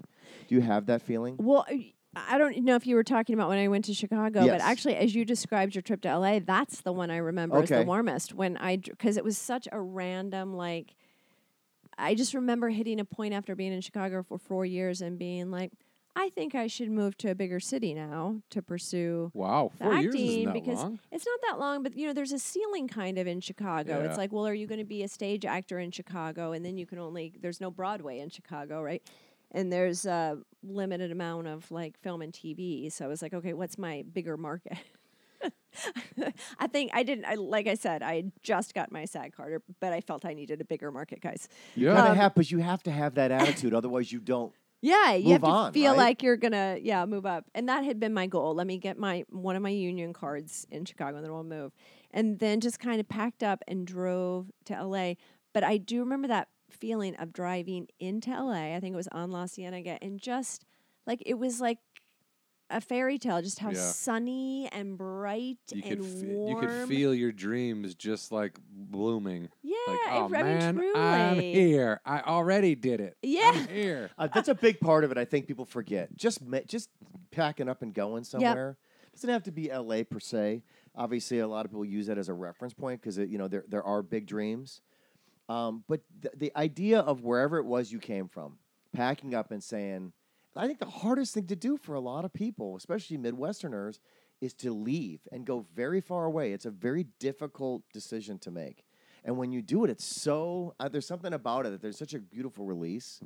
Do you have that feeling? Well, I- I don't know if you were talking about when I went to Chicago, Yes. but actually, as you described your trip to LA, that's the one I remember as the warmest. When I, because it was such a random, like, I just remember hitting a point after being in Chicago for four years and being like, I think I should move to a bigger city now to pursue Wow, the four years acting isn't that because long. it's not that long, but you know, there's a ceiling kind of in Chicago. Yeah. It's like, well, are you going to be a stage actor in Chicago? And then you can only there's no Broadway in Chicago, right? And there's a limited amount of like film and TV. So I was like, okay, what's my bigger market? I think I didn't. I like I said, I just got my SAG card, but I felt I needed a bigger market, guys. Yeah. Gotta Um, have, but you have to have that attitude, otherwise you don't. Yeah, you Move have to on, feel right? like you're gonna yeah move up, and that had been my goal. Let me get my one of my union cards in Chicago, and then we'll move. And then just kind of packed up and drove to LA. But I do remember that feeling of driving into LA. I think it was on La Cienega, and just like it was like a fairy tale. Just how Yeah. sunny and bright You and could fe- warm. you could feel your dreams just like blooming. yeah, Like, it- oh I mean, man, truly. I'm here. I already did it. Yeah. I'm here. Uh, that's a big part of it. I think people forget. Just ma- just packing up and going somewhere. Doesn't have to be L.A. per se. Obviously, a lot of people use that as a reference point because you know there there are big dreams. Um, but th- the idea of wherever it was you came from, packing up and saying, I think the hardest thing to do for a lot of people, especially Midwesterners, is to leave and go very far away. It's a very difficult decision to make. And when you do it, it's so uh, there's something about it that there's such a beautiful release,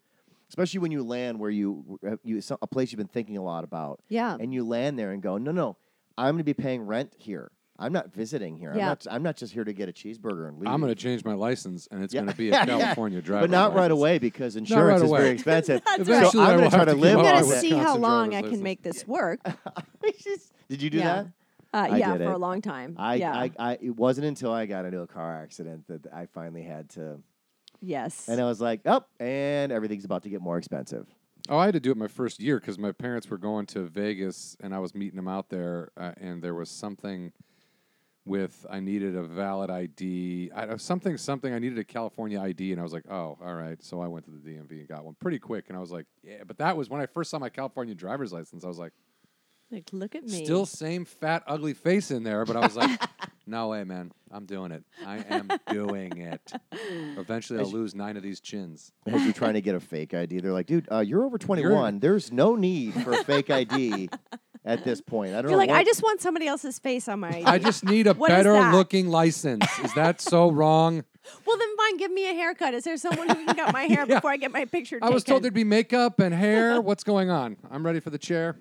especially when you land where you uh, you a place you've been thinking a lot about, Yeah. and you land there and go, no, no, I'm going to be paying rent here. I'm not visiting here. I'm Yeah. not. I'm not just here to get a cheeseburger and leave. I'm going to change my license, and it's Yeah. going to be a Yeah, yeah. California driver. but not right license. away because insurance right is away. very expensive. That's Eventually, So I'm I gonna try have to to live give I'm up gonna my see how Wisconsin long driver's I can license. make this work. Did you do Yeah. that? Uh, I yeah, did for it. a long time. I, yeah. I, I, it wasn't until I got into a car accident that I finally had to, yes. and I was like, oh, and everything's about to get more expensive. Oh, I had to do it my first year because my parents were going to Vegas, and I was meeting them out there, uh, and there was something with I needed a valid ID, I, uh, something, something. I needed a California ID, and I was like, oh, all right. So I went to the DMV and got one pretty quick, and I was like, yeah. But that was when I first saw my California driver's license. I was like, like, look at me. still same fat, ugly face in there, but I was like, no way, man, I'm doing it. I am doing it. Eventually, I'll As- lose nine of these chins. As you're trying to get a fake ID, they're like, dude, uh, you're over 21. There's no need for a fake ID at this point. I don't You're know. like, what- I just want somebody else's face on my ID. I just need a What is better that? looking license. Is that so wrong? well, then fine, give me a haircut. Is there someone who can cut my hair Yeah. before I get my picture I was told there'd be makeup and hair. What's going on? I'm ready for the chair.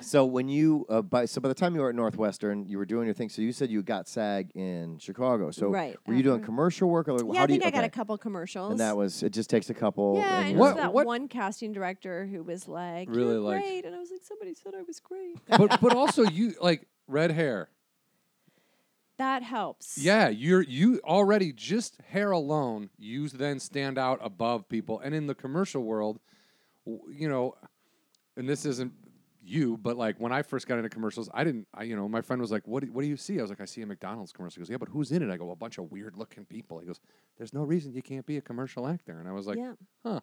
So when you, uh, by so by the time you were at Northwestern, you were doing your thing. So you said you got SAG in Chicago. So Right, were you doing commercial work? Or Yeah, how I do think you, I got a couple commercials. And that was it. Just takes a couple. yeah, and and you're it was What- that what- one casting director who was like, Really You're liked- great, and I was like, somebody said I was great. But but also you like red hair. that helps. Yeah, you're you already just hair alone. You then stand out above people, and in the commercial world, you know, and this isn't you, but like when I first got into commercials, I didn't. I you know, my friend was like, "What do, what do you see?" I was like, "I see a McDonald's commercial." He goes, "Yeah, but who's in it?" I go, "A bunch of weird looking people." He goes, "There's no reason you can't be a commercial actor," and I was like, yeah. huh.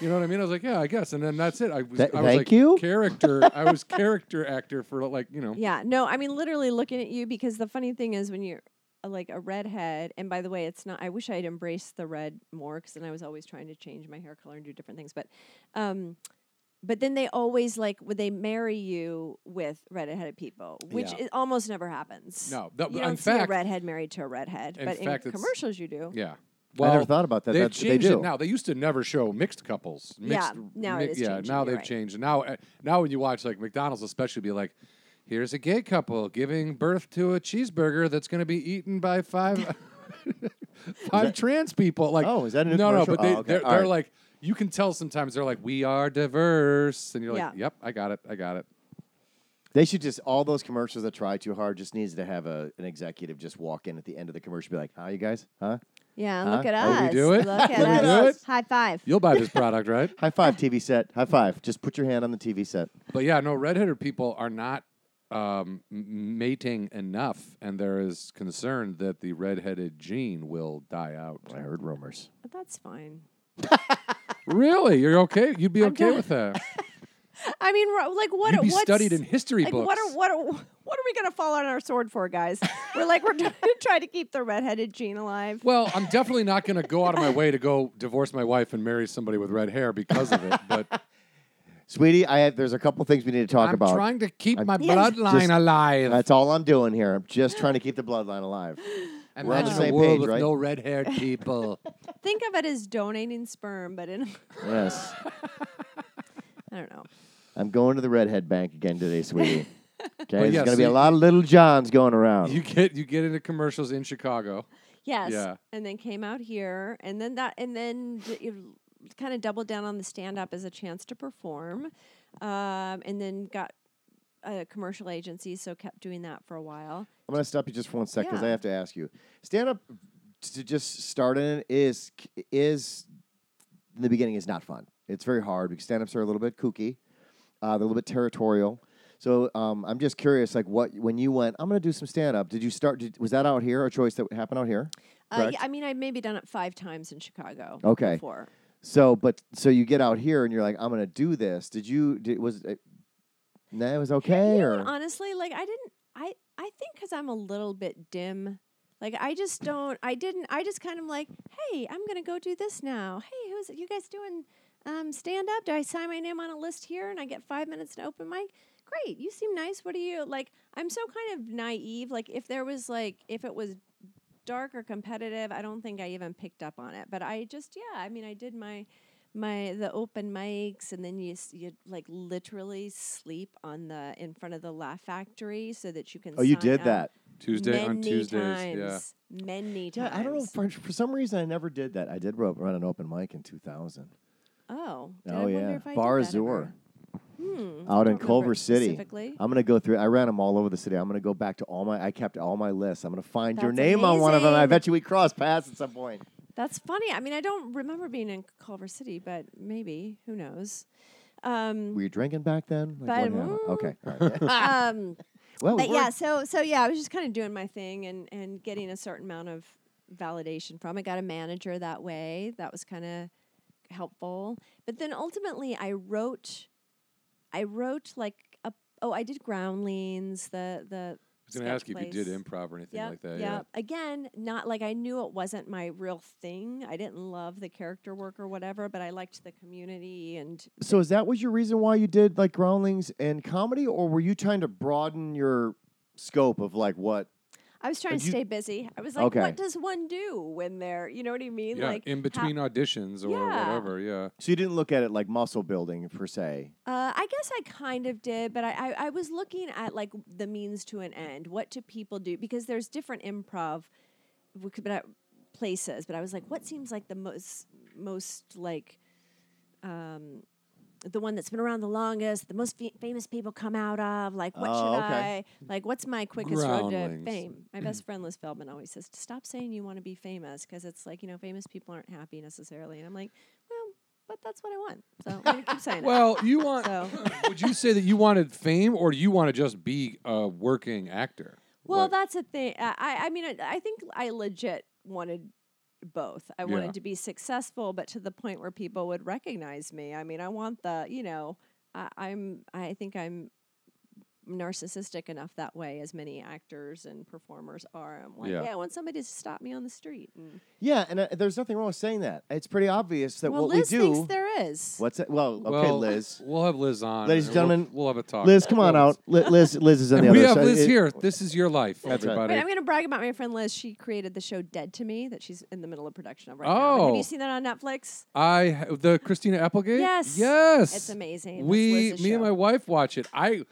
You know what I mean? I was like, yeah, I guess. And then that's it. I was, Th- I was thank like you? character. I was character actor for like, you know. Yeah, no, I mean literally looking at you because the funny thing is when you're uh, like a redhead, and by the way, it's not. I wish I'd embraced the red more because then I was always trying to change my hair color and do different things. But, um, but then they always like would they marry you with redheaded people, which Yeah. it almost never happens. No, that- you in don't see fact- a redhead married to a redhead, in but fact, in it's- commercials you do. Yeah. I never thought about that. They've That's they changed do. it now. They used to never show mixed couples. Yeah, Mixed, now it mi- is Yeah, changing, now they've right. changed. Now, uh, now when you watch like McDonald's, especially, be like, here's a gay couple giving birth to a cheeseburger that's going to be eaten by five five trans people. Like, Oh, is that a new no, no? But they Oh, okay. they're, they're right. like, you can tell sometimes they're like, we are diverse, and you're like, Yeah. yep, I got it, I got it. They should just all those commercials that try too hard just needs to have a an executive just walk in at the end of the commercial, be like, "How you guys? Huh? Yeah, Huh? look at Oh, us. we do it? Look at Do us. do it? High five. You'll buy this product, right? High five, TV set. High five. Just put your hand on the TV set. But yeah, no, redheaded people are not um, m- mating enough, and there is concern that the redheaded gene will die out. I heard rumors. But that's fine. really, you're okay? You'd be I'm okay done. with that? I mean, like what? You'd be studied in history like, books. What are what are what are we gonna fall on our sword for, guys? we're like we're trying to keep the redheaded gene alive. well, I'm definitely not going to go out of my way to go divorce my wife and marry somebody with red hair because of it. But Sweetie, I have, there's a couple things we need to talk I'm about. trying to keep I'm my Yes. bloodline Just- alive. That's all I'm doing here. I'm just trying to keep the bloodline alive. Imagine we're on the a same world page, with right? no red-haired people. Think of it as donating sperm, but in Yes. I don't know. I'm going to the redhead bank again today, sweetie. Okay, there's yeah, going to so be a you- lot of little Johns going around. you get you get into commercials in Chicago. Yes. Yeah. And then came out here, and then that, and then you kind of doubled down on the stand up as a chance to perform, um, and then got a commercial agency, so kept doing that for a while. I'm going to stop you just for one sec because I have to ask you. Stand up to just start in it is is in the beginning is not fun. It's very hard because stand ups are a little bit kooky, uh, they're a little bit territorial. So um, I'm just curious, like what when you went, I'm going to do some stand up. Did you start? Did, was that out here? A choice that happened out here? Uh, yeah, I mean, I've maybe done it five times in Chicago. Okay. Before. So, but so you get out here and you're like, I'm going to do this. Did you? Did, was it? It was okay, You know or honestly, like I didn't. I I think because I'm a little bit dim. Like I just don't. I didn't. I just kind of like, hey, I'm gonna go do this now. Hey, who's you guys doing? Um, stand up. Do I sign my name on a list here and I get five minutes to open mic? Great. You seem nice. What do you like? I'm so kind of naive. Like if there was like if it was dark or competitive. I don't think I even picked up on it. But I just yeah, I mean, I did my my the open mics and then you you like literally sleep on the in front of the Laugh Factory so that you can Oh, you did that. Tuesday on many Tuesdays. times, Many Yeah, times. I don't know. For, for some reason, I never did that. I did run an open mic in 2000. Oh, oh I wonder yeah, if I Bar Azure. Hmm, out in Culver City. I'm gonna go through. I ran them all over the city. I'm gonna go back to all my. I kept all my lists. I'm gonna find your That's name on one of them. I bet you we crossed paths at some point. That's funny. I mean, I don't remember being in Culver City, but maybe who knows? Um, Were you drinking back then? Like, But- what happened? Okay. all right. um, well, but yeah, so so yeah, I was just kind of doing my thing and and getting a certain amount of validation from I Got a manager that way. That was kind of helpful. But then ultimately, I wrote, I wrote like a oh, I did Groundlings, the the. I was going to ask you if you did improv or anything Yep, like that. yep. Again, not like I knew it wasn't my real thing. I didn't love the character work or whatever, but I liked the community and So is that was your reason why you did like Groundlings and comedy, or were you trying to broaden your scope of like what? I was trying Did to you- stay busy. I was like, Okay. what does one do when they're, you know what I mean? Yeah, like in how- between auditions or Yeah. whatever. Yeah. So you didn't look at it like muscle building per se. Uh, I guess I kind of did, but I, I, I was looking at like the means to an end. What do people do? Because there's different improv we could- but I- places, but I was like, what seems like the most most like um, the one that's been around the longest, the most fa- famous people come out of. Like, what Oh, should okay. I like? What's my quickest road to fame? My best friend Liz Feldman always says, "Stop saying you want to be famous because it's like you know, famous people aren't happy necessarily." And I'm like, well, but that's what I want, so I'm gonna keep saying it. Well, you want. So- would you say that you wanted fame, or do you want to just be a working actor? Well, What- that's a thing. I, I I mean, I, I think I legit wanted both. I wanted to be successful, but to the point where people would recognize me. I mean, I want the, you know, I, I'm, I think I'm narcissistic enough that way, as many actors and performers are. I'm like, Yeah. yeah, I want somebody to stop me on the street. And, Yeah, and uh, there's nothing wrong with saying that. It's pretty obvious that well, what Liz we thinks do. there is. What's it? Well, okay, Well, Liz. We'll have Liz on. Ladies and and we'll- gentlemen, we'll, have a talk. Liz, come on out. Liz, Liz is on And the we other have side. Liz It- here. This is your life, That's right. everybody. Wait, I'm going to brag about my friend Liz. She created the show Dead to Me that she's in the middle of production of right now. But Have Oh. you seen that on Netflix? I the Christina Applegate. Yes. Yes. It's amazing. We, Liz's me and my wife watch it. I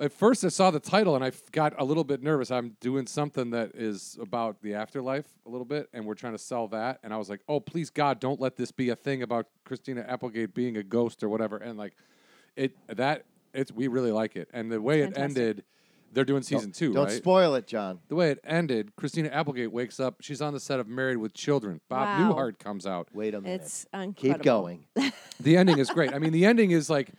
at first I saw the title and I got a little bit nervous. I'm doing something that is about the afterlife a little bit, and we're trying to sell that. And I was like, oh please God, don't let this be a thing about Christina Applegate being a ghost or whatever. And like it that it's we really like it. And the way it Fantastic. ended, they're doing season two, Don't right? spoil it, John. the way it ended, Christina Applegate wakes up. She's on the set of Married with Children. Bob Wow. Newhart comes out. Wait a minute. It's incredible. Keep going. The ending is great. I mean, the ending is like,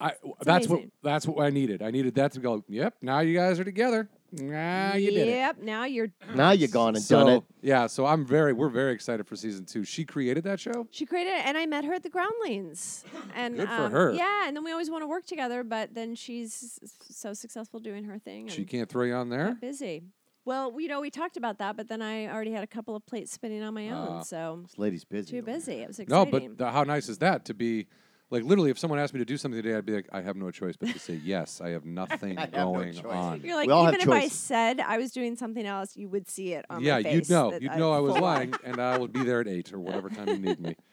I that's what that's what I needed. I needed that to go. Yep, now you guys are together. Nah, you did it. Yep. Now you're. now you're gone and So done it. yeah, so I'm very we're very excited for season two. She created that show. She created it, and I met her at the Groundlings. And Good for um, her. Yeah, and then we always want to work together, but then she's so successful doing her thing. She and can't throw you on there. got busy. Well, you know, we talked about that, but then I already had a couple of plates spinning on my own, Ah. so This lady's busy. too over there. busy. It was exciting. No, but the, how nice is that to be? Like literally, if someone asked me to do something today, I'd be like, I have no choice but to say yes. I have nothing I have no going choice. on. You're like, We all have even if I choices. said I was doing something else, you would see it on yeah, my face. Yeah, you'd know. that You'd I- know I was full on. lying, and I will be there at eight or whatever time you need me.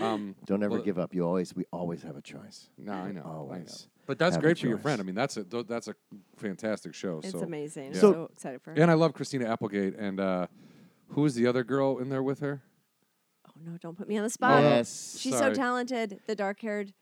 Um, Don't ever Well- give up. You always, we always have a choice. No, I know. I know. Always. But that's have a great for your choice. friend. I mean, that's a th- that's a fantastic show. It's so. amazing. Yeah. So, So- excited for her. And I love Christina Applegate. And uh, who is the other girl in there with her? Oh no, don't put me on the spot. yes. She's Sorry. so talented. The dark-haired.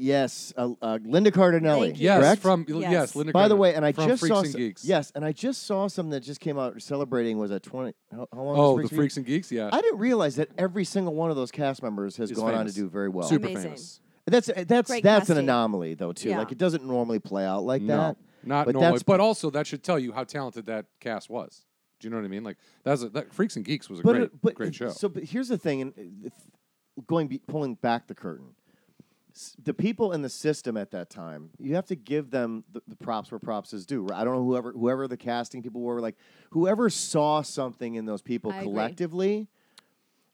Yes. Uh, uh, Linda Cardellini. Thank you. Yes, correct? from yes, Yes. Linda. By the Cardellini way, and I from just Freaks saw and s- Geeks. yes, and I just saw something that just came out celebrating was a twenty. How, how long? Oh, was the Freaks Freaks and Geeks. Yeah. I didn't realize that every single one of those cast members has Is gone on to famous. do very well. super Amazing. famous. That's uh, that's Great that's an casting. anomaly though too. Yeah. Like it doesn't normally play out like No, that. not But normally. that's- But also, that should tell you how talented that cast was. Do you know what I mean? Like that's a, that Freaks and Geeks was a But great, it- but great show. So, but here's the thing, and uh, if- going be, pulling back the curtain, s- the people in the system at that time, you have to give them the, the props where props is due. I don't know whoever whoever the casting people were, like whoever saw something in those people I agree. collectively.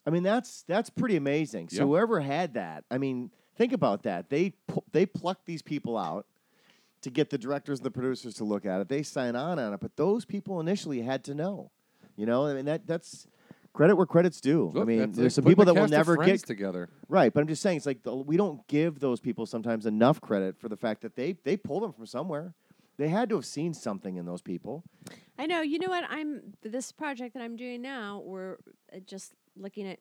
I mean, that's that's pretty amazing. So Yeah. whoever had that, I mean, think about that. They pu- they plucked these people out to get the directors and the producers to look at it. They sign on on it, but those people initially had to know. You know, I mean that that's credit where credit's due. I mean, there's some people the that will never Friends get together. right, but I'm just saying it's like the, we don't give those people sometimes enough credit for the fact that they they pull them from somewhere. They had to have seen something in those people. I know. You know what? I'm this project that I'm doing now. We're uh, just looking at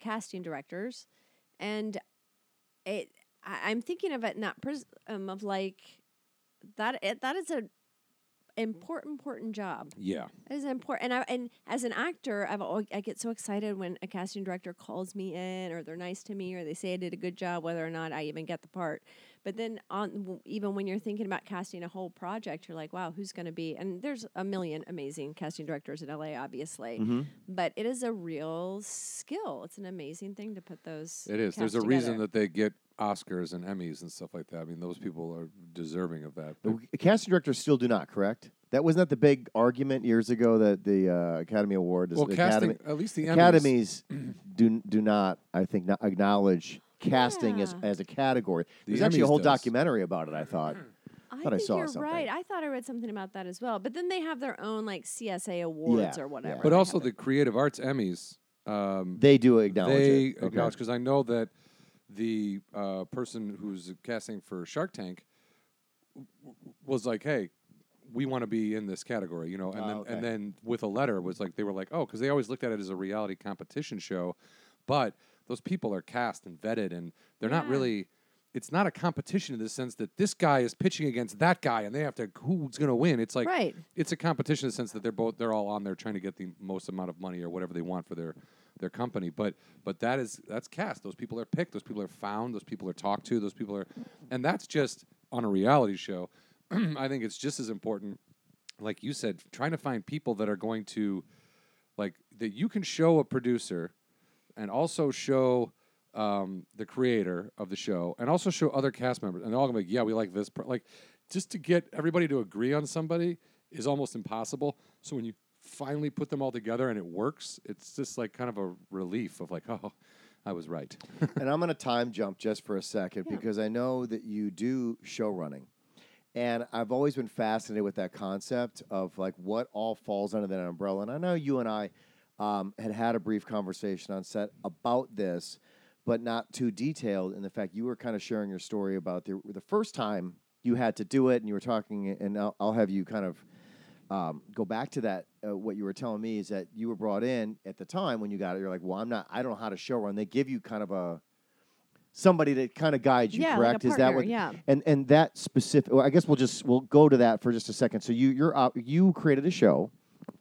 casting directors, and it. I, I'm thinking of it not pris- um, of like that. It, that is a mm. important important job. Yeah. It is important. And I, and as an actor, I've al- I get so excited when a casting director calls me in, or they're nice to me, or they say I did a good job, whether or not I even get the part. But then on even when you're thinking about casting a whole project, you're like, wow, who's going to be? And there's a million amazing casting directors in LA, obviously. Mm-hmm. But it is a real skill. It's an amazing thing to put those. It is. There's cast a reason that they get Oscars and Emmys and stuff like that. I mean, those people are deserving of that. The But w- casting directors still do not, correct? That wasn't that the big argument years ago that the uh, Academy Award, well, the casting, Academy, at least the Emmys. academies do do not, I think, not acknowledge casting as, Yeah. as a category. The There's actually a Emmys whole does. documentary about it. I thought. I thought I think saw you're something. right. I thought I read something about that as well. But then they have their own like CSA awards Yeah, or whatever. yeah. But They also have the Creative Arts Emmys. Um, They do acknowledge they it. Okay. acknowledge because I know that the uh, person who's casting for Shark Tank w- w- was like, "Hey, we want to be in this category," you know, and Oh, then okay. and then with a letter was like they were like, "Oh," because they always looked at it as a reality competition show, but those people are cast and vetted, and they're not really. It's not a competition in the sense that this guy is pitching against that guy, and they have to who's going to win. It's like right. it's a competition in the sense that they're both they're all on there trying to get the most amount of money or whatever they want for their their company. But but that is that's cast. Those people are picked. Those people are found. Those people are talked to. Those people are, and that's just on a reality show. I think it's just as important, like you said, trying to find people that are going to, like that you can show a producer, and also show. Um, the creator of the show, and also show other cast members, and they're all gonna be like, "Yeah, we like this." Per-. Like, just to get everybody to agree on somebody is almost impossible. So when you finally put them all together and it works, it's just like kind of a relief of like, oh, I was right. and I'm going to time jump just for a second Yeah. because I know that you do show running. And I've always been fascinated with that concept of like what all falls under that umbrella. And I know you and I um, had had a brief conversation on set about this, but not too detailed. In the fact you were kind of sharing your story about the the first time you had to do it, and you were talking, and I'll, I'll have you kind of um, go back to that. Uh, what you were telling me is that you were brought in at the time when you got it. You're like, well, I'm not. I don't know how to show run. They give you kind of a somebody that kind of guides you. Yeah, like a correct? is that what? yeah. And and that specific. Well, I guess we'll just we'll go to that for just a second. So you you're out, you created a show,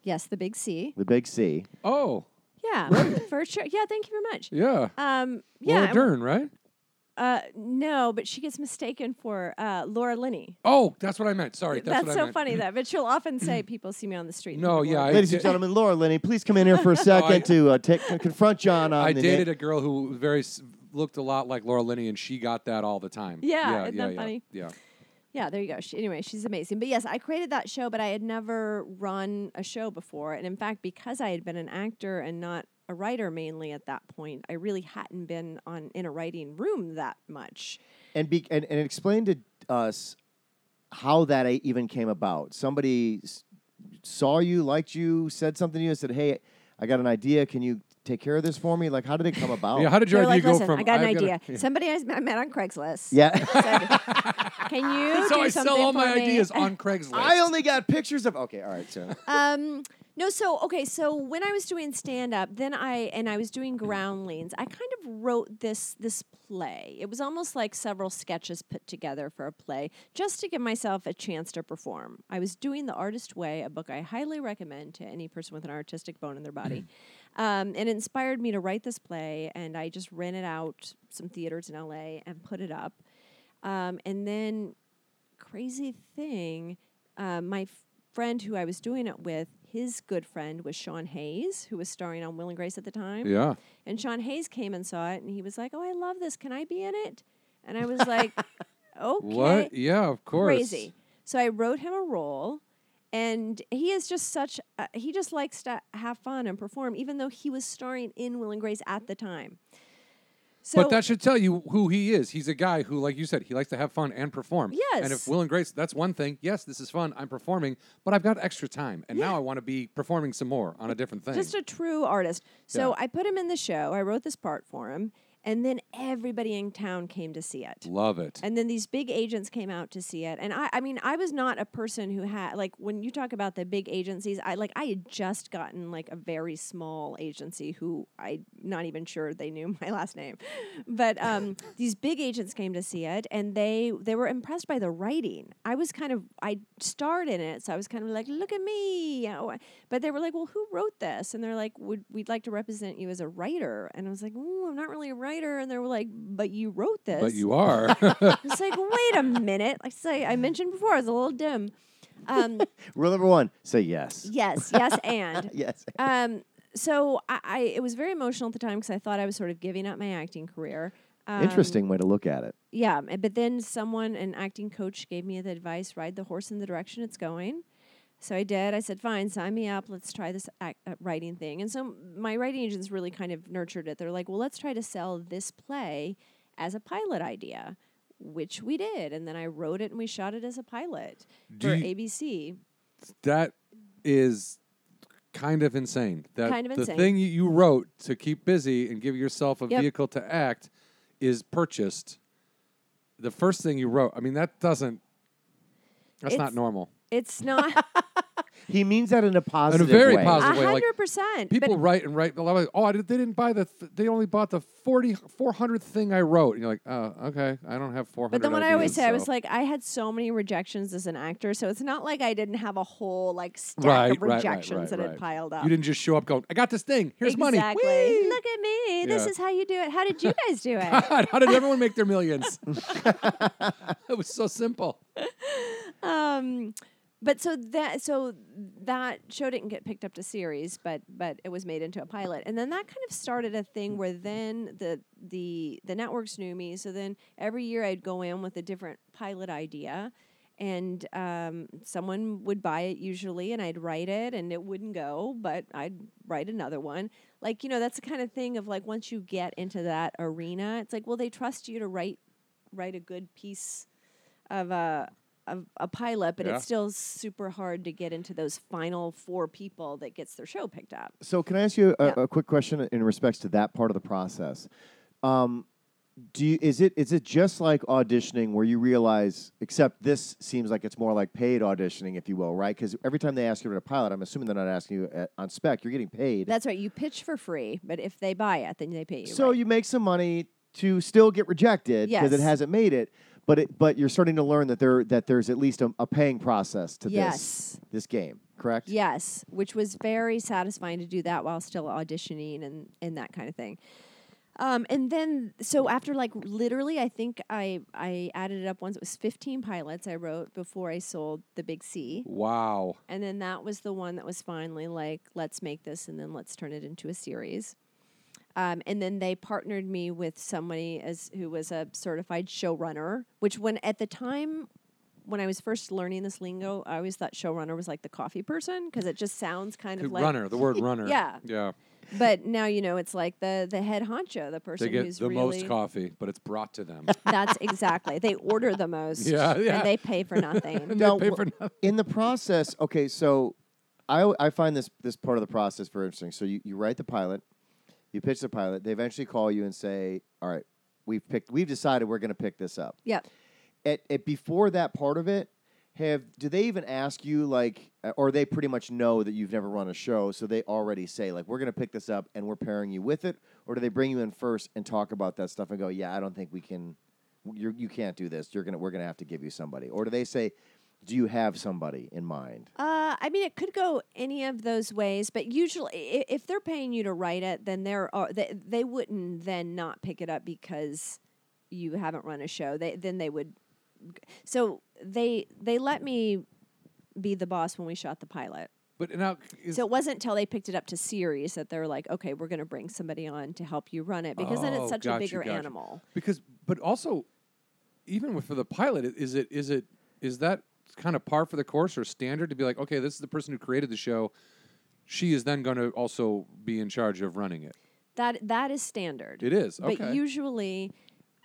Yes, the big C. the Big C. oh, Yeah, for sure. Yeah, thank you very much. yeah. Um, yeah, Laura and- Dern, right? Uh, no, but she gets mistaken for uh, Laura Linney. Oh, that's what I meant. Sorry, that's, That's, what I so meant. funny that, but she'll often say, "People see me on the street." and No, think of yeah, Laura I Ladies did- and gentlemen, Laura Linney, please come in here for a second I- to uh, take confront John on I the dated na- a girl who very s- looked a lot like Laura Linney, and she got that all the time. Yeah, yeah, isn't yeah, that yeah, funny? Yeah. Yeah, there you go. She, anyway, she's amazing. But yes, I created that show, but I had never run a show before. And in fact, because I had been an actor and not a writer mainly at that point, I really hadn't been on in a writing room that much. and be and, and explain to us how that even came about. Somebody saw you, liked you, said something to you, said, "Hey, I got an idea. Can you take care of this for me?" Like, how did it come about? Yeah, how did They your were idea like, go "Listen, from I got an I've idea. yeah. Somebody I met on Craigslist yeah. said, "Can you So do I something sell all for my me?" ideas on Craigslist. I only got pictures of. Okay, all right, so Um, no, so okay, so when I was doing stand up, then I and I was doing groundlings. I kind of wrote this this play. It was almost like several sketches put together for a play, just to give myself a chance to perform. I was doing The Artist Way, a book I highly recommend to any person with an artistic bone in their body. Um, and it inspired me to write this play, and I just rented out some theaters in LA and put it up. Um, and then, crazy thing, uh, my f- friend who I was doing it with, his good friend was Sean Hayes, who was starring on Will and Grace at the time. Yeah. And Sean Hayes came and saw it, and he was like, "Oh, I love this. Can I be in it?" And I was like, "Okay." What? Yeah, of course. Crazy. So I wrote him a role, and he is just such. A, he just likes to have fun and perform, even though he was starring in Will and Grace at the time. So but that should tell you who he is. He's a guy who, like you said, he likes to have fun and perform. Yes. And if Will and Grace, that's one thing. Yes, this is fun. I'm performing, but I've got extra time, and now I want to be performing some more on a different thing. just a true artist. So Yeah. I put him in the show. I wrote this part for him, and then everybody in town came to see it. Love it. And then these big agents came out to see it. And I, I mean, I was not a person who had like when you talk about the big agencies, I like I had just gotten like a very small agency who I'm not even sure they knew my last name. But um, these big agents came to see it and they they were impressed by the writing. I was kind of I starred in it, so I was kind of like, look at me. You know? But they were like, well, who wrote this? And they're like, Would we'd like to represent you as a writer. And I was like, Ooh, I'm not really a writer. And they were like, but you wrote this. but you are. It's like, wait a minute. Like say I mentioned before, I was a little dim. Um, Rule number one: say yes. yes, yes, and Yes. um, so I, I it was very emotional at the time because I thought I was sort of giving up my acting career. Um, Interesting way to look at it. Yeah, but then someone, an acting coach, gave me the advice: ride the horse in the direction it's going. So I did. I said, "Fine, sign me up. Let's try this act, uh, writing thing." And so my writing agents really kind of nurtured it. They're like, "Well, let's try to sell this play as a pilot idea," which we did. And then I wrote it and we shot it as a pilot Do for you- ABC. that is kind of insane. That Kind of the insane. thing you- wrote to keep busy and give yourself a Yep. vehicle to act is purchased. The first thing you wrote. I mean, that doesn't. That's not normal. It's not He means that in a positive very way. a positive way, like, hundred percent. People But write and write. a lot of, Oh, did, they didn't buy the. Th- they only bought the 40, 400th thing I wrote. And you're like, oh, okay. I don't have four hundred. But then what I always ideas, say, I was like, I had so many rejections as an actor, so it's not like I didn't have a whole like stack Right, of right, right, rejections right, that right. had piled up. you didn't just show up going, I got this thing. Here's money. exactly. Whee!" Look at me. This is how you do it. How did you guys do it? God, how did everyone make their millions? it was so simple. um, but so that so that show didn't get picked up to series, but but it was made into a pilot, and then that kind of started a thing where then the the the networks knew me. So then every year I'd go in with a different pilot idea, and um, someone would buy it usually, and I'd write it, and it wouldn't go, but I'd write another one. Like you know, that's the kind of thing of like once you get into that arena, it's like well they trust you to write write a good piece of a of a pilot, but Yeah. it's still super hard to get into those final four people that gets their show picked up. So, can I ask you a, Yeah. a quick question in respects to that part of the process? Um, do you, is it is it just like auditioning where you realize, except this seems like it's more like paid auditioning, if you will, right? Because every time they ask you to pilot, I'm assuming they're not asking you at, on spec. You're getting paid, That's right. You pitch for free, but if they buy it, then they pay you. so right. you make some money to still get rejected because it hasn't made it. But it, but you're starting to learn that there that there's at least a, a paying process to Yes. this this game, correct? Yes, which was very satisfying to do that while still auditioning and, and that kind of thing. Um, and then, so after like literally, I think I I added it up once. It was 15 pilots I wrote before I sold the Big C. Wow. And then that was the one that was finally like, let's make this and then let's turn it into a series. Um, and then they partnered me with somebody as who was a certified showrunner, which when at the time when I was first learning this lingo, I always thought showrunner was like the coffee person because it just sounds kind of like runner. The word runner. Yeah. Yeah. But now you know it's like the the head honcho, the They person get who's the really most coffee, but it's brought to them. that's exactly they order the most, Yeah, yeah. and they pay for nothing. And Now, pay for nothing. in the process, okay, so I I find this this part of the process very interesting. So you, you write the pilot, you pitch the pilot, they eventually call you and say, "All right, we've picked, we've decided we're going to pick this up." Yep. At, at before that part of it, have do they even ask you like, or they pretty much know that you've never run a show, so they already say like, "We're going to pick this up and we're pairing you with it," or do they bring you in first and talk about that stuff and go, "Yeah, I don't think we can." You're, you can't do this. You're gonna. We're gonna have to give you somebody. Or do they say, "Do you have somebody in mind?" Uh, I mean, it could go any of those ways, but usually, i- if they're paying you to write it, then they're they, they wouldn't then not pick it up because you haven't run a show. They then they would. So they they let me be the boss when we shot the pilot. But now, So it wasn't until they picked it up to series that they're like, okay, we're going to bring somebody on to help you run it because then Oh, it's such gotcha, a bigger gotcha. animal. because, but also, even with for the pilot, is it is it is that kind of par for the course or standard to be like, okay, this is the person who created the show. She is then going to also be in charge of running it. That that is standard. It is okay. But usually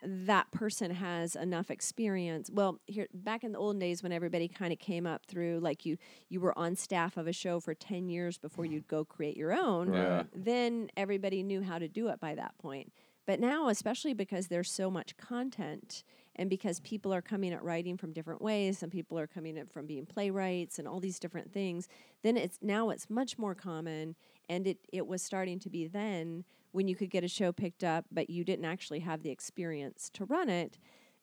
that person has enough experience. Well, here back in the olden days when everybody kind of came up through like you you were on staff of a show for 10 years before you'd go create your own, Yeah. then everybody knew how to do it by that point. But now, especially because there's so much content and because people are coming at writing from different ways, some people are coming at from being playwrights and all these different things, then it's now it's much more common and it, it was starting to be then when you could get a show picked up, but you didn't actually have the experience to run it.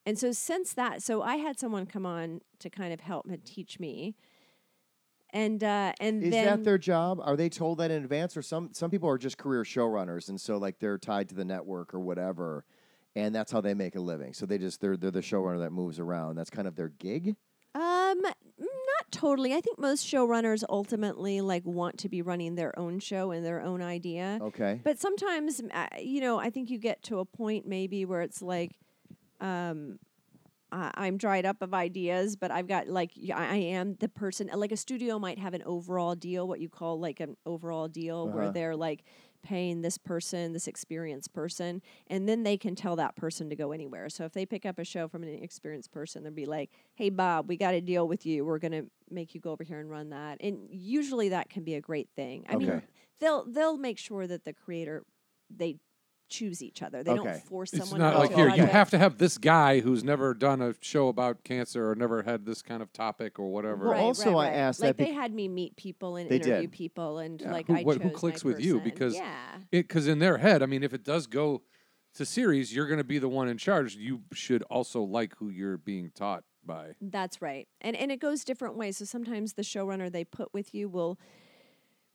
And so since that, so I had someone come on to kind of help and teach me. And uh, and Is that their job? Are they told that in advance, or some some people are just career showrunners, and so like they're tied to the network or whatever, and that's how they make a living. So they just they're they're the showrunner that moves around. That's kind of their gig. Um, not totally. I think most showrunners ultimately like want to be running their own show and their own idea. Okay. But sometimes, uh, you know, I think you get to a point maybe where it's like, um, I- I'm dried up of ideas, but I've got like I am the person. Like a studio might have an overall deal, what you call like an overall deal, where Uh-huh. they're like paying this person, this experienced person, and then they can tell that person to go anywhere. So if they pick up a show from an experienced person, they'll be like, "Hey, Bob, we got a deal with you. We're gonna make you go over here and run that." And usually that can be a great thing. I mean, they'll they'll make sure that the creator they choose each other. They Okay. don't force it's someone not to like go here to you project. have to have this guy who's never done a show about cancer or never had this kind of topic or whatever. Well, right, also right, I right. asked like that they bec- had me meet people and They interview did. people and Yeah, like who- I what- chose who clicks my with you? person. Because yeah, because in their head, I mean, if it does go to series, you're going to be the one in charge. You should also like who you're being taught by. that's right. And and it goes different ways. So sometimes the showrunner they put with you will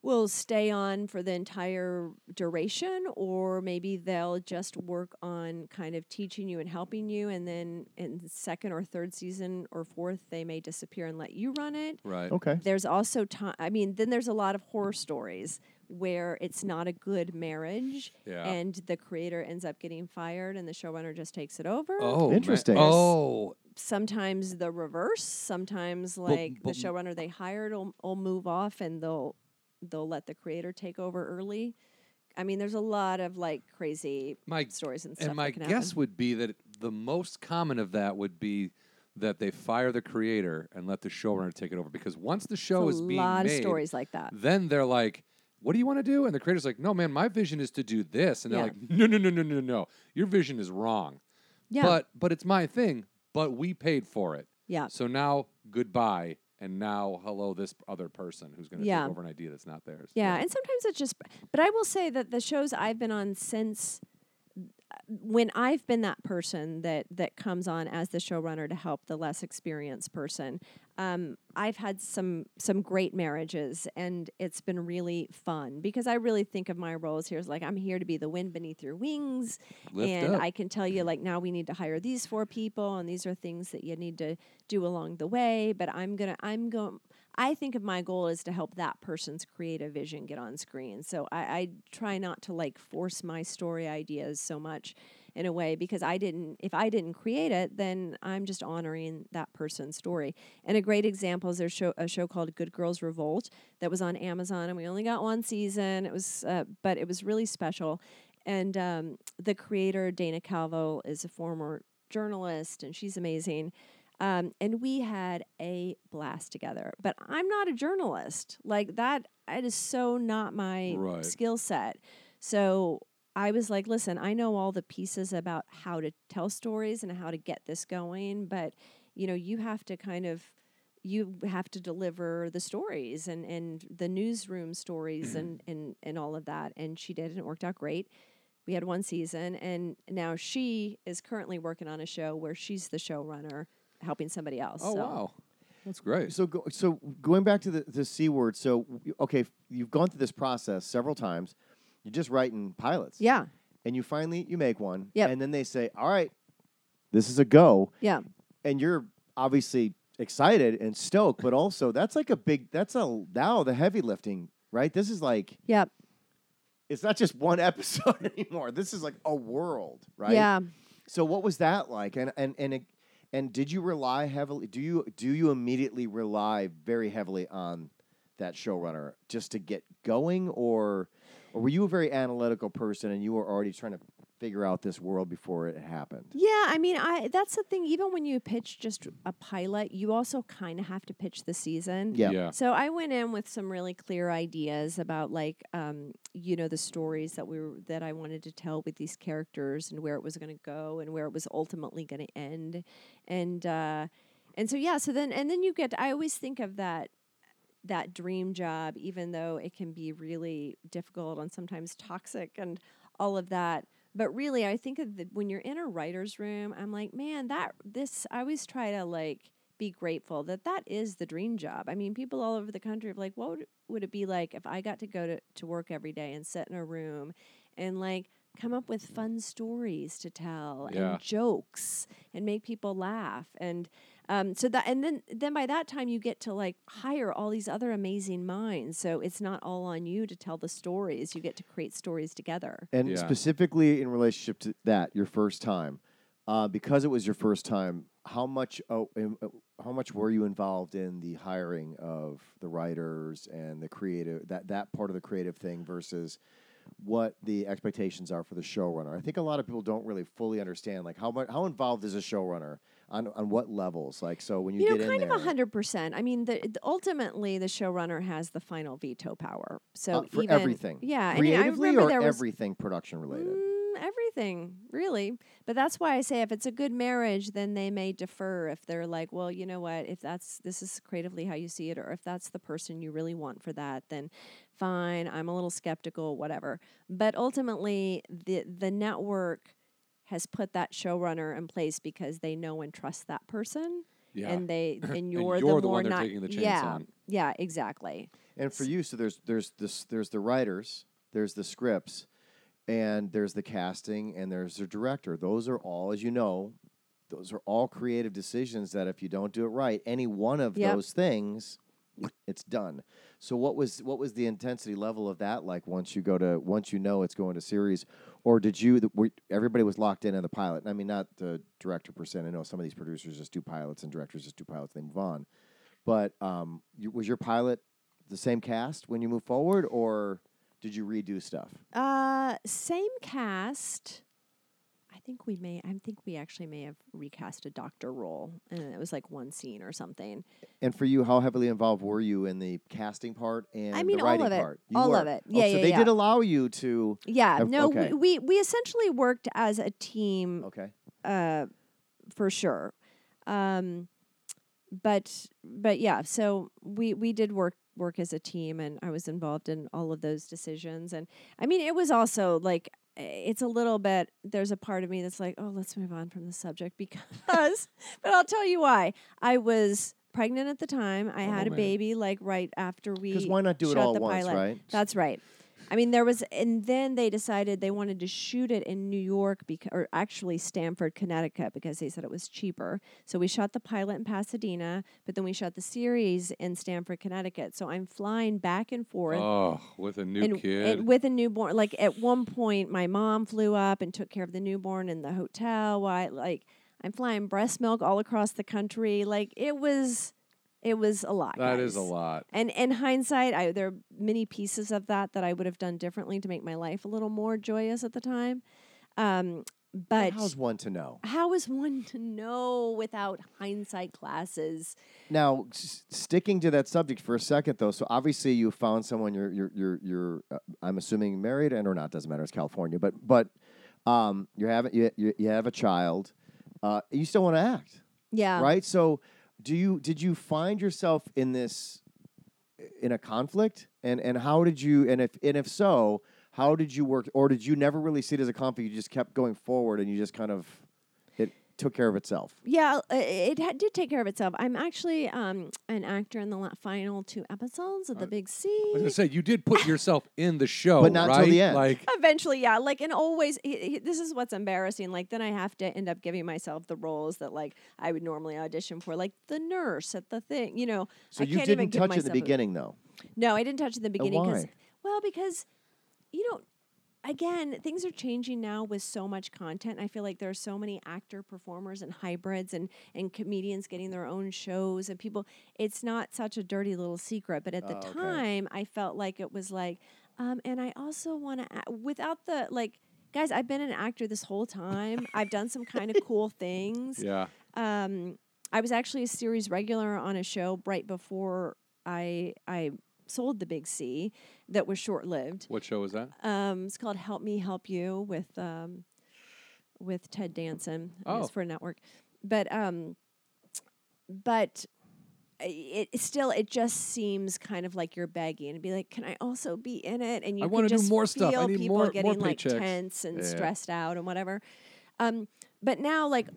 will stay on for the entire duration or maybe they'll just work on kind of teaching you and helping you and then in the second or third season or fourth they may disappear and let you run it Right. Okay. there's also time i mean then there's a lot of horror stories where it's not a good marriage Yeah. and the creator ends up getting fired and the showrunner just takes it over Oh, oh man. Interesting. Oh, sometimes the reverse sometimes Well, like but- the showrunner they hired will, will move off and they'll they'll let the creator take over early i mean there's a lot of like crazy my stories and stuff and my guess happen. would be that the most common of that would be that they fire the creator and let the showrunner take it over because once the show is a being lot made, of stories like that then they're like, "What do you want to do?" And the creator's like, "No, man, my vision is to do this," and they're Yeah. like, "No, no, no, no, no, no, your vision is wrong." yeah But but it's my thing. But we paid for it. yeah So now goodbye, and now hello this other person who's going to Yeah. take over an idea that's not theirs. Yeah, and sometimes it's just. But I will say that the shows I've been on since when I've been that person that that comes on as the showrunner to help the less experienced person, um, I've had some some great marriages, and it's been really fun because I really think of my roles here as like I'm here to be the wind beneath your wings, Lift and up. I can tell you like now we need to hire these four people, and these are things that you need to do along the way. But I'm gonna I'm going. I think of my goal is to help that person's creative vision get on screen. So I, I try not to like force my story ideas so much in a way because I didn't if I didn't create it, then I'm just honoring that person's story. And a great example is there's show, a show called Good Girls Revolt that was on Amazon and we only got one season. It was uh, but it was really special. And um, the creator Dana Calvo is a former journalist and she's amazing. Um, and we had a blast together. But I'm not a journalist. Like that, it is so not my Right. skill set. So I was like, listen, I know all the pieces about how to tell stories and how to get this going, but you know, you have to kind of you have to deliver the stories and, and the newsroom stories and, and, and all of that. And she did, and it worked out great. We had one season, and now she is currently working on a show where she's the showrunner helping somebody else. Oh so. wow, that's great. So, go, so going back to the, the C word. So, okay, you've gone through this process several times. You're just writing pilots. Yeah, And you finally you make one. Yep. And then they say, "All right, this is a go." yeah, And you're obviously excited and stoked, but also that's like a big. That's a now the heavy lifting, right? This is like yeah, it's not just one episode anymore. This is like a world, right? yeah. So what was that like? And and and it, and did you rely heavily? Do you do you immediately rely very heavily on that showrunner just to get going, or or were you a very analytical person and you were already trying to figure out this world before it happened? Yeah, I mean, I that's the thing. Even when you pitch just a pilot, you also kind of have to pitch the season. Yeah. Yeah. So I went in with some really clear ideas about like um, you know the stories that we were that I wanted to tell with these characters and where it was going to go and where it was ultimately going to end, and uh, and so yeah. So then and then you get. I always think of that that dream job, even though it can be really difficult and sometimes toxic and all of that. But really, I think of the, when you're in a writer's room, I'm like, man, that this. I always try to like be grateful that that is the dream job. I mean, people all over the country are like, what would, would it be like if I got to go to, to work every day and sit in a room and like come up with fun stories to tell Yeah. and jokes and make people laugh and um, so that and then then by that time you get to like hire all these other amazing minds so it's not all on you to tell the stories you get to create stories together And Yeah. specifically in relationship to that, your first time, uh, because it was your first time, how much oh, uh, how much were you involved in the hiring of the writers and the creative that that part of the creative thing versus what the expectations are for the showrunner? I think a lot of people don't really fully understand like how much how involved is a showrunner on on what levels? Like so when you, you know kind in of there a hundred percent i mean the, the- ultimately the showrunner has the final veto power so uh, for even, everything, yeah and I creatively remember or there was everything production related. Mm, everything, really. But that's why I say if it's a good marriage, then they may defer if they're like, well, you know what, if that's this is creatively how you see it, or if that's the person you really want for that, then fine. I'm a little skeptical, whatever. But ultimately, the the network has put that showrunner in place because they know and trust that person, Yeah. and they and And you're, you're the, the more one they're not taking the chance yeah on. yeah exactly And for you, so there's there's this there's the writers, there's the scripts, and there's the casting, and there's the director. Those are all, as you know, those are all creative decisions that if you don't do it right, any one of Yep. those things, it's done. So what was what was the intensity level of that like once you go to once you know it's going to series, or did you were, everybody was locked in on the pilot? I mean, not the director percent. I know some of these producers just do pilots and directors just do pilots. They move on. But um, you, was your pilot the same cast when you move forward, or did you redo stuff? Uh, same cast. I think we may. I think we actually may have recast a doctor role, and it was like one scene or something. And for you, how heavily involved were you in the casting part and I mean, the all writing of it. part? You All were. of it. Oh, Yeah, so yeah, they yeah. did allow you to. Yeah, Have- no, okay. we, we we essentially worked as a team, Okay. uh, for sure. Um, but but yeah, so we we did work work as a team, and I was involved in all of those decisions. And I mean, it was also like it's a little bit. There's a part of me that's like, oh, let's move on from the subject because. but I'll tell you why. I was pregnant at the time. I Oh, had a man. baby like right after we. Because why not do it all the at once, pilot. right? That's right. I mean, there was, and then they decided they wanted to shoot it in New York, because, or actually Stamford, Connecticut, because they said it was cheaper. So we shot the pilot in Pasadena, but then we shot the series in Stamford, Connecticut. So I'm flying back and forth. Oh, with a new and, kid. and with a newborn, like at one point, my mom flew up and took care of the newborn in the hotel. Why, like, I'm flying breast milk all across the country. Like, it was, it was a lot. that is a lot. And in hindsight, I, there are many pieces of that that I would have done differently to make my life a little more joyous at the time. Um, but how's one to know? how is one to know without hindsight classes? Now, s- sticking to that subject for a second, though. So obviously, you found someone you're you're you're, you're uh, I'm assuming married and or not doesn't matter. It's California, but but um, you have you you, you have a child. Uh, you still want to act, Yeah. right? So, do you did you find yourself in this in a conflict, and and how did you and if and if so, how did you work, or did you never really see it as a conflict? You just kept going forward, and you just kind of took care of itself. Yeah, uh, it ha- did take care of itself. I'm actually um, an actor in the la- final two episodes of The Big C. I was gonna say you did put yourself in the show, But not till the end. Like Eventually, yeah. Like, and always, he, he- this is what's embarrassing. Like, then I have to end up giving myself the roles that, like, I would normally audition for, like the nurse at the thing, you know. So I you can't even didn't give touch it in the myself a- beginning, though. No, I didn't touch it in the beginning because, why? well, because, you know, again, things are changing now with so much content. I feel like there are so many actor performers and hybrids and and comedians getting their own shows and people. It's not such a dirty little secret, but at the Oh, okay. time, I felt like it was like Um, and I also want to, without the like, guys, I've been an actor this whole time. I've done some kind of cool things. Yeah. Um, I was actually a series regular on a show right before I I sold the Big C that was short lived. What show was that? Um, it's called Help Me Help You with um, with Ted Danson. Oh. It's for a network, but um, but it, it still it just seems kind of like you're begging and be like, can I also be in it? And you I can wanna do just more stuff. I feel need people more- more getting like paychecks. tense and Yeah. stressed out and whatever. Um, but now like.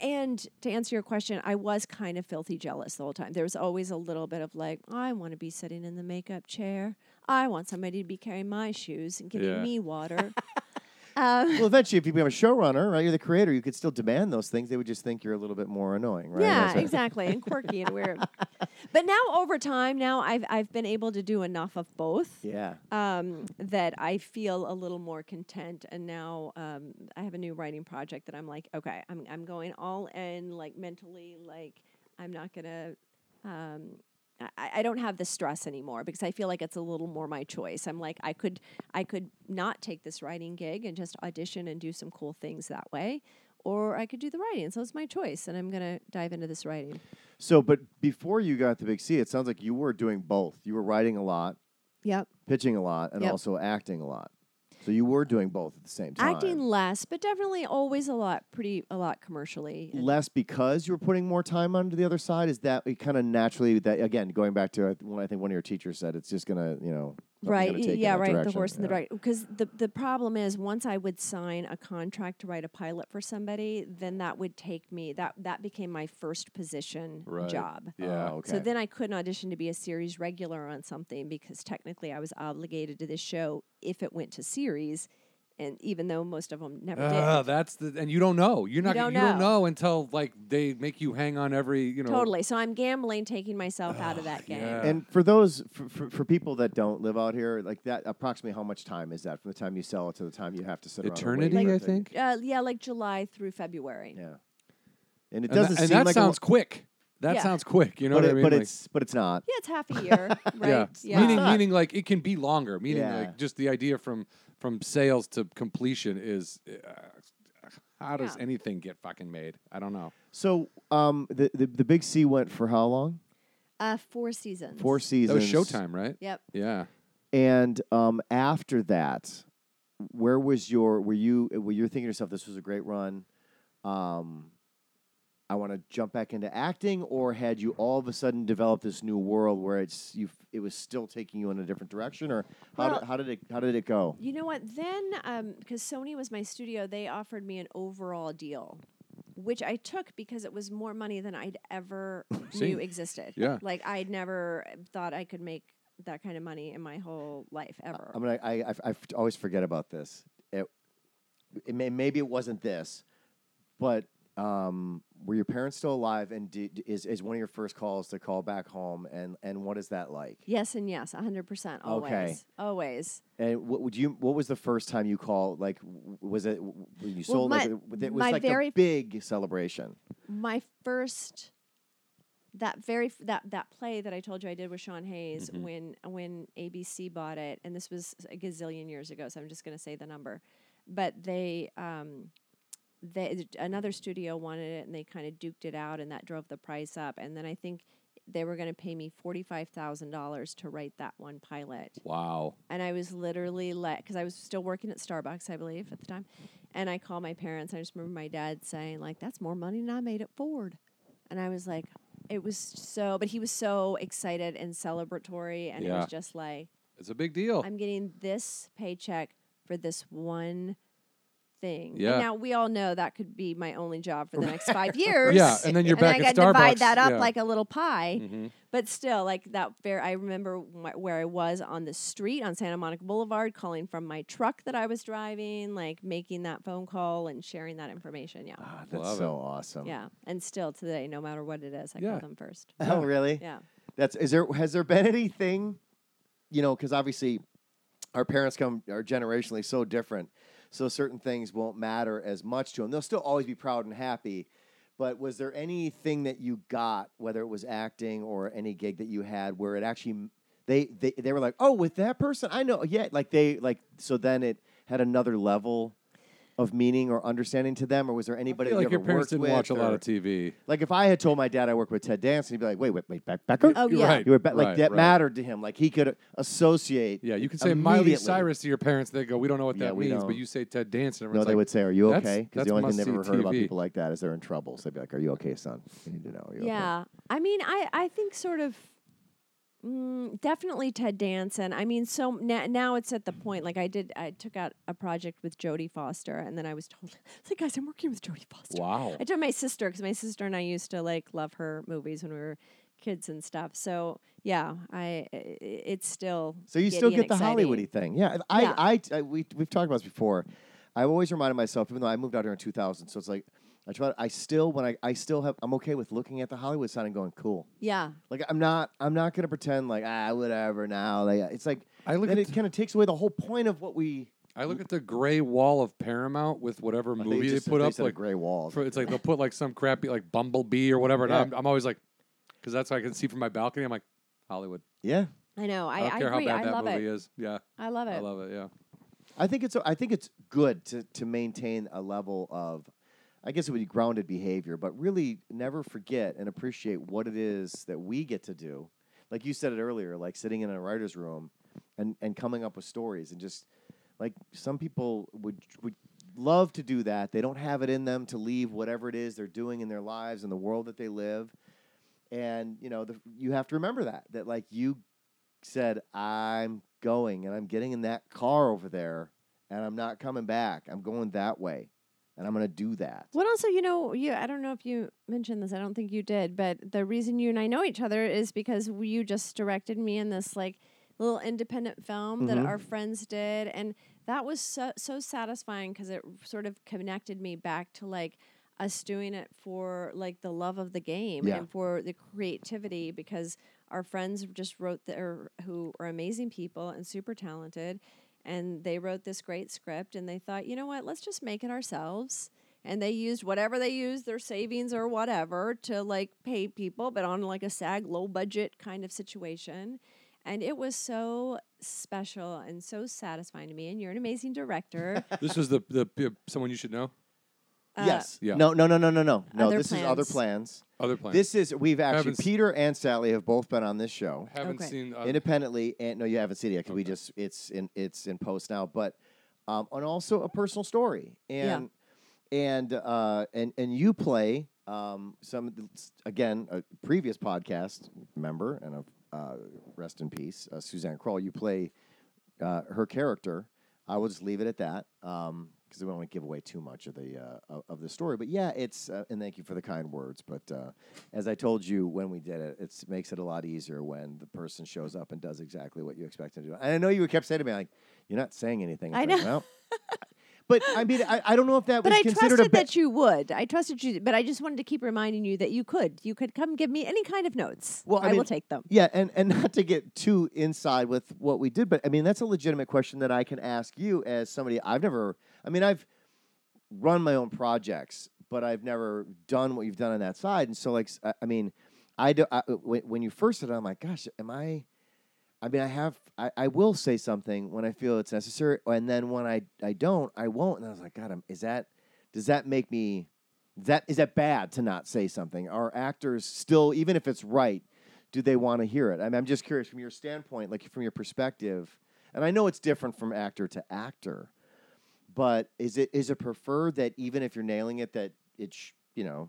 And to answer your question, I was kind of filthy jealous the whole time. There was always a little bit of like, I want to be sitting in the makeup chair. I want somebody to be carrying my shoes and giving Yeah. me water. um, Well, eventually, if you become a showrunner, right, you're the creator, you could still demand those things. They would just think you're a little bit more annoying, right? Yeah, That's exactly, and quirky and weird. But now over time, now I've I've been able to do enough of both Yeah. um, that I feel a little more content. And now um, I have a new writing project that I'm like, okay, I'm I'm going all in, like mentally, like I'm not gonna. Um, I, I don't have the stress anymore because I feel like it's a little more my choice. I'm like I could I could not take this writing gig and just audition and do some cool things that way, or I could do the writing. So it's my choice, and I'm gonna dive into this writing. So, but before you got the big C, it sounds like you were doing both. You were writing a lot, Yep. pitching a lot, and Yep. also acting a lot. So you were doing both at the same time. Acting less, but definitely always a lot, pretty a lot commercially. and- less because you were putting more time onto the other side. Is that kind of naturally that again going back to uh, when I think one of your teachers said it's just gonna you know Right. Yeah. Right. The horse in the right. Because the the problem is once I would sign a contract to write a pilot for somebody, then that would take me that that became my first position Right. job. Yeah. Oh, okay. So then I couldn't audition to be a series regular on something because technically I was obligated to this show if it went to series, and even though most of them never Ah, did. that's the and you don't know. You're not. don't you don't know. know until like they make you hang on every. You know. Totally. So I'm gambling, taking myself out of that game. yeah. And for those for, for, for people that don't live out here, like that, approximately how much time is that from the time you sell it to the time you have to sit around and Eternity, for I it think. Uh, yeah, like July through February. Yeah, and it And, doesn't and seem that like a lo- sounds quick. That Yeah. sounds quick. You know but, what it- I mean? but Like- it's but it's not. Yeah, it's half a year, right? yeah. Meaning, meaning like it can be longer. Meaning Yeah. like just the idea from from sales to completion is. Uh, how does Yeah. anything get fucking made? I don't know. So um, the, the the big C went for how long? Uh, four seasons. Four That seasons. was Showtime, right? Yep. Yeah. And um, after that, where was your? Were you? Were you thinking to yourself, this was a great run? Um, I want to jump back into acting, or had you all of a sudden developed this new world where it's you? It was still taking you in a different direction, or how, Well- did, how did it? How did it go? You know what? Then, because Sony was my studio, they offered me an overall deal, which I took because it was more money than I'd ever knew existed. Yeah. Like I'd never thought I could make that kind of money in my whole life ever. I mean, I I always forget about this. It, it may, maybe it wasn't this, but um, were your parents still alive? And did, is is one of your first calls to call back home? And and what is that like? yes and yes, hundred percent, always, Okay. always. And what would you? What was the first time you called? Like, was it when you sold? like, my- it it was my like very- the big celebration. my first that very f- that that play that I told you I did with Sean Hayes Mhm. when when ABC bought it, and this was a gazillion years ago, so I'm just going to say the number, but they um they another studio wanted it and they kind of duked it out, and that drove the price up, and then I think they were going to pay me forty five thousand dollars to write that one pilot, Wow. and I was literally let because I was still working at Starbucks, I believe, at the time. And I called my parents. I just remember my dad saying, like, that's more money than I made at Ford. And I was like, it was so, but he was so excited and celebratory. And it was just like, It's a big deal. I'm getting this paycheck for this one thing. Yeah. And now we all know that could be my only job for the next five years. Yeah, and then you're back at Starbucks. And I at got to divide that up yeah. like a little pie. Mhm. But still, like that fair, I remember wh- where I was on the street on Santa Monica Boulevard, calling from my truck that I was driving, like making that phone call and sharing that information. Yeah, Ah, that's Love it. so awesome. yeah. And still today, no matter what it is, I Yeah. call them first. Oh, really? Yeah. That's is there has there been anything, you know, because obviously our parents come are generationally so different, so certain things won't matter as much to them. They'll still always be proud and happy. But was there anything that you got, whether it was acting or any gig that you had, where it actually they, they they were like, oh, with that person, I know, yeah, like they like so then it had another level of meaning or understanding to them, or was there I anybody feel that like you your ever parents worked didn't watch a lot or- of TV. Like if I had told my dad I worked with Ted Danson, he'd be like, wait, wait, wait, Be- Becker? Oh, yeah. Right. You were Be- like right, that right. mattered to him. Like he could associate. Yeah, you can say Miley immediately. Cyrus to your parents. They go, "We don't know what Yeah, that we means," don't. but you say Ted Danson. No, everyone's they like, would say, "Are you "That's- okay?" Because that's the only thing they've ever must-see heard about TV. people like that is they're in trouble. So they'd be like, "Are you okay, son? You need to know." Are you okay?" Yeah. I mean, I, I think sort of mm, definitely Ted Danson. I mean, so now, now it's at the point like I did, I took out a project with Jodie Foster, and then I was told, like, guys, I'm working with Jodie Foster. "Wow." I told my sister because my sister and I used to like love her movies when we were kids and stuff. So yeah, I i- i- it's still So you still get the exciting. Hollywoody thing. Yeah. I, Yeah. I, I, we, we've talked about this before. I've always reminded myself, even though I moved out here in 2000, so it's like, I try. I still, when I, I still have, I'm okay with looking at the Hollywood sign and going, cool. Yeah, Like I'm not, I'm not gonna pretend like ah, whatever. Now, like, it's like I look then at it kind of takes away the whole point of what we. I look at the gray wall of Paramount with whatever I movie they just- put they up. said a Like, gray wall. for, it's like they'll put like some crappy like Bumblebee or whatever, and Yeah. I'm, I'm always like, because that's what I can see from my balcony. I'm like, Hollywood. yeah. I know. I, I don't I care agree. how bad I that love movie it. is. Yeah, I love it. I love it. Yeah. I think it's I think it's good to to maintain a level of I guess it would be grounded behavior, but really never forget and appreciate what it is that we get to do. Like you said it earlier, like sitting in a writer's room and, and coming up with stories and just like some people would would love to do that. They don't have it in them to leave whatever it is they're doing in their lives and the world that they live. And you know, the, you have to remember that that like you said, I'm going and I'm getting in that car over there and I'm not coming back. I'm going that way and I'm going to do that. Well, also, you know, you I don't know if you mentioned this. I don't think you did, but the reason you and I know each other is because you just directed me in this like little independent film that Mhm. our friends did, and that was so so satisfying because it sort of connected me back to like us doing it for like the love of the game Yeah. and for the creativity because our friends just wrote their who are amazing people and super talented and they wrote this great script and they thought you know what? Let's just make it ourselves. And they used whatever they used their savings or whatever to like pay people but on like a sag low budget kind of situation. And it was so special and so satisfying to me. And you're an amazing director. This was the the someone you should know. Uh, yes. Yeah. No, no, no, no, no, no. No, Other this is other plans. plans. Other plans. This is we've actually Haven't s- Peter and Sally have both been on this show haven't Okay. seen. Uh, independently and no you haven't seen it yet 'cause we just it's in it's in post now but um and also a personal story Yeah. and and uh and and you play um some of the- again a previous podcast member and a uh, rest in peace uh, Suzanne Kroll you play uh, her character I will just leave it at that um because we don't want to give away too much of the uh, of, the story but yeah it's uh, and thank you for the kind words but uh, as I told you when we did it, it makes it a lot easier when the person shows up and does exactly what you expect them to do. And I know you kept saying to me like, "You're not saying anything." I like, know. well, but I mean, I, I don't know if that but was I considered a But i trusted ba- that you would. I trusted you, but I just wanted to keep reminding you that you could. You could come give me any kind of notes. Well, I I, will take them. Yeah, and and not to get too inside with what we did, but I mean that's a legitimate question that I can ask you as somebody I've never. I mean, I've run my own projects, but I've never done what you've done on that side. And so, like, I mean, I do. I, uh, when, when you first said, it, I'm like, gosh, am I? I mean, I have. I, I will say something when I feel it's necessary, and then when I I don't, I won't. And I was like, God, I'm, is that? Does that make me? Is that is that bad to not say something? Are actors still, even if it's right, do they want to hear it? I I'm just curious from your standpoint, like from your perspective, and I know it's different from actor to actor, but is it is it preferred that even if you're nailing it, that it sh- you know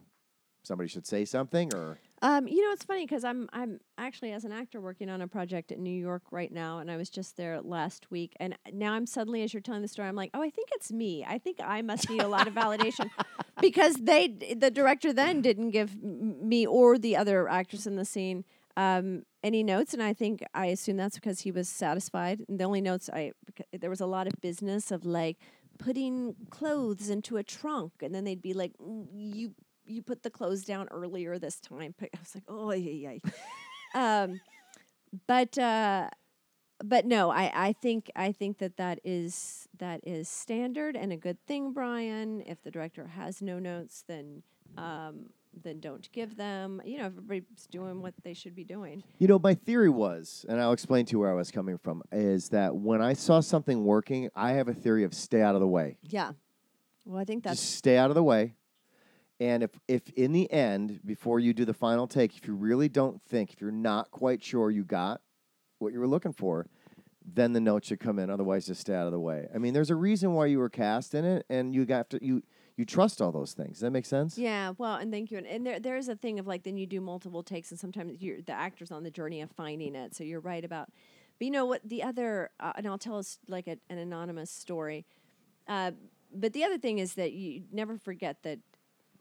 somebody should say something or Um, you know, it's funny because I'm I'm actually as an actor working on a project in New York right now, and I was just there last week, and now I'm suddenly, as you're telling the story, I'm like, oh, I think it's me. I think I must need a lot of validation because they, the director, then didn't give m- me or the other actress in the scene um, any notes, and I think I assume that's because he was satisfied. And the only notes I there was a lot of business of like putting clothes into a trunk, and then they'd be like, "Mm, you you put the clothes down earlier this time. I was like, oh yeah, yeah. um, but uh, but no, I, I think I think that that is that is standard and a good thing, Brian. If the director has no notes, then um, then don't give them. You know, everybody's doing what they should be doing. You know, my theory was, and I'll explain to you where I was coming from, is that when I saw something working, I have a theory of stay out of the way. Yeah. Well, I think that's Just stay out of the way. And if, if in the end, before you do the final take, if you really don't think, if you're not quite sure you got what you were looking for, then the note should come in. Otherwise, just stay out of the way. I mean, there's a reason why you were cast in it, and you got to you you trust all those things. Does that make sense? Yeah, well, and thank you. And, and there, there's a thing of like, then you do multiple takes, and sometimes you're the actor's on the journey of finding it. So you're right about. But you know what? The other, uh, and I'll tell us like a, an anonymous story. Uh, but the other thing is that you never forget that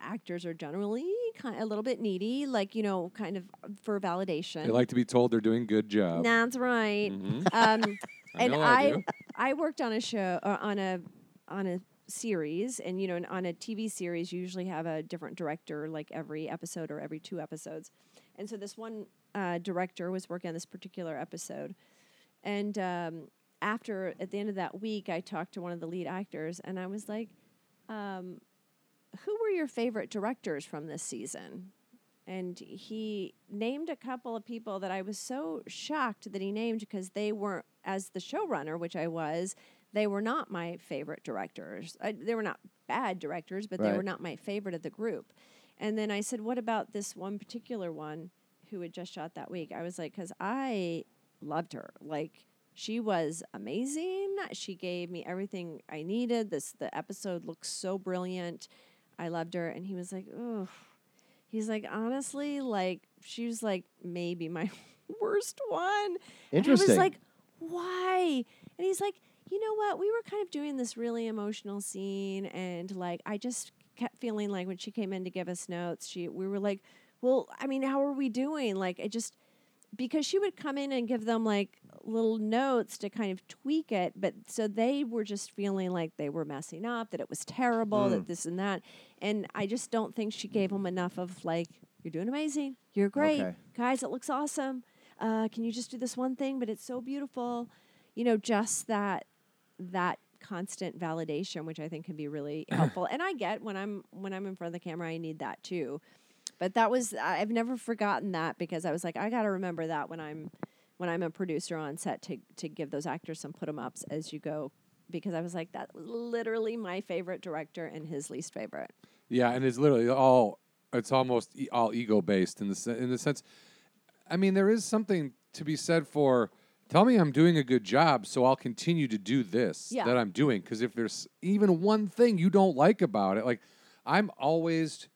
actors are generally kind of a little bit needy, like you know, kind of for validation. They like to be told they're doing good job. That's right. Mhm. Um, I and I I. I worked on a show uh, on a on a series, and you know, on a TV series, you usually have a different director, like every episode or every two episodes. And so this one uh, director was working on this particular episode, and um, after at the end of that week, I talked to one of the lead actors, and I was like, um, "Who were your favorite directors from this season?" and he named a couple of people that I was so shocked that he named because they weren't, as the showrunner, which I was, they were not my favorite directors. I, they were not bad directors, but they were not my favorite of the group. And then I said, What about this one particular one who had just shot that week? I was like, Because I loved her. Like, she was amazing. She gave me everything I needed. This the episode looks so brilliant. I loved her. And he was like, Oh, He's like, honestly, like she was like maybe my worst one. And I was like, why? And he's like, you know what? We were kind of doing this really emotional scene, and like I just kept feeling like when she came in to give us notes, she we were like, well, I mean, how are we doing? Like, it just because she would come in and give them like little notes to kind of tweak it, but so they were just feeling like they were messing up, that it was terrible, that this and that. And I just don't think she gave them enough of like, you're doing amazing, you're great, Okay. guys, it looks awesome. Uh, can you just do this one thing? But it's so beautiful, you know, just that that constant validation, which I think can be really helpful. And I get when I'm when I'm in front of the camera, I need that too. But that was I've never forgotten that because I was like, I got to remember that when I'm when I'm a producer on set to to give those actors some put 'em ups as you go because I was like, that was literally my favorite director and his least favorite. Yeah, and it's literally all. It's almost e- all ego based in the in the sense. I mean, there is something to be said for. Tell me I'm doing a good job, so I'll continue to do this Yeah. that I'm doing. Because if there's even one thing you don't like about it, like I'm always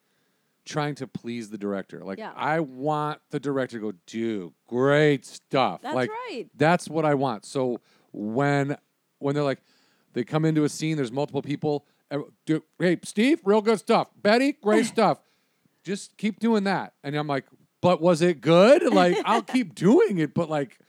trying to please the director. Like Yeah. I want the director to go, do great stuff. That's like right. that's what I want. So when when they're like, they come into a scene, there's multiple people. do- Hey, Steve, real good stuff. Betty, great stuff. Just keep doing that. And I'm like, but was it good? Like, I'll keep doing it, but like,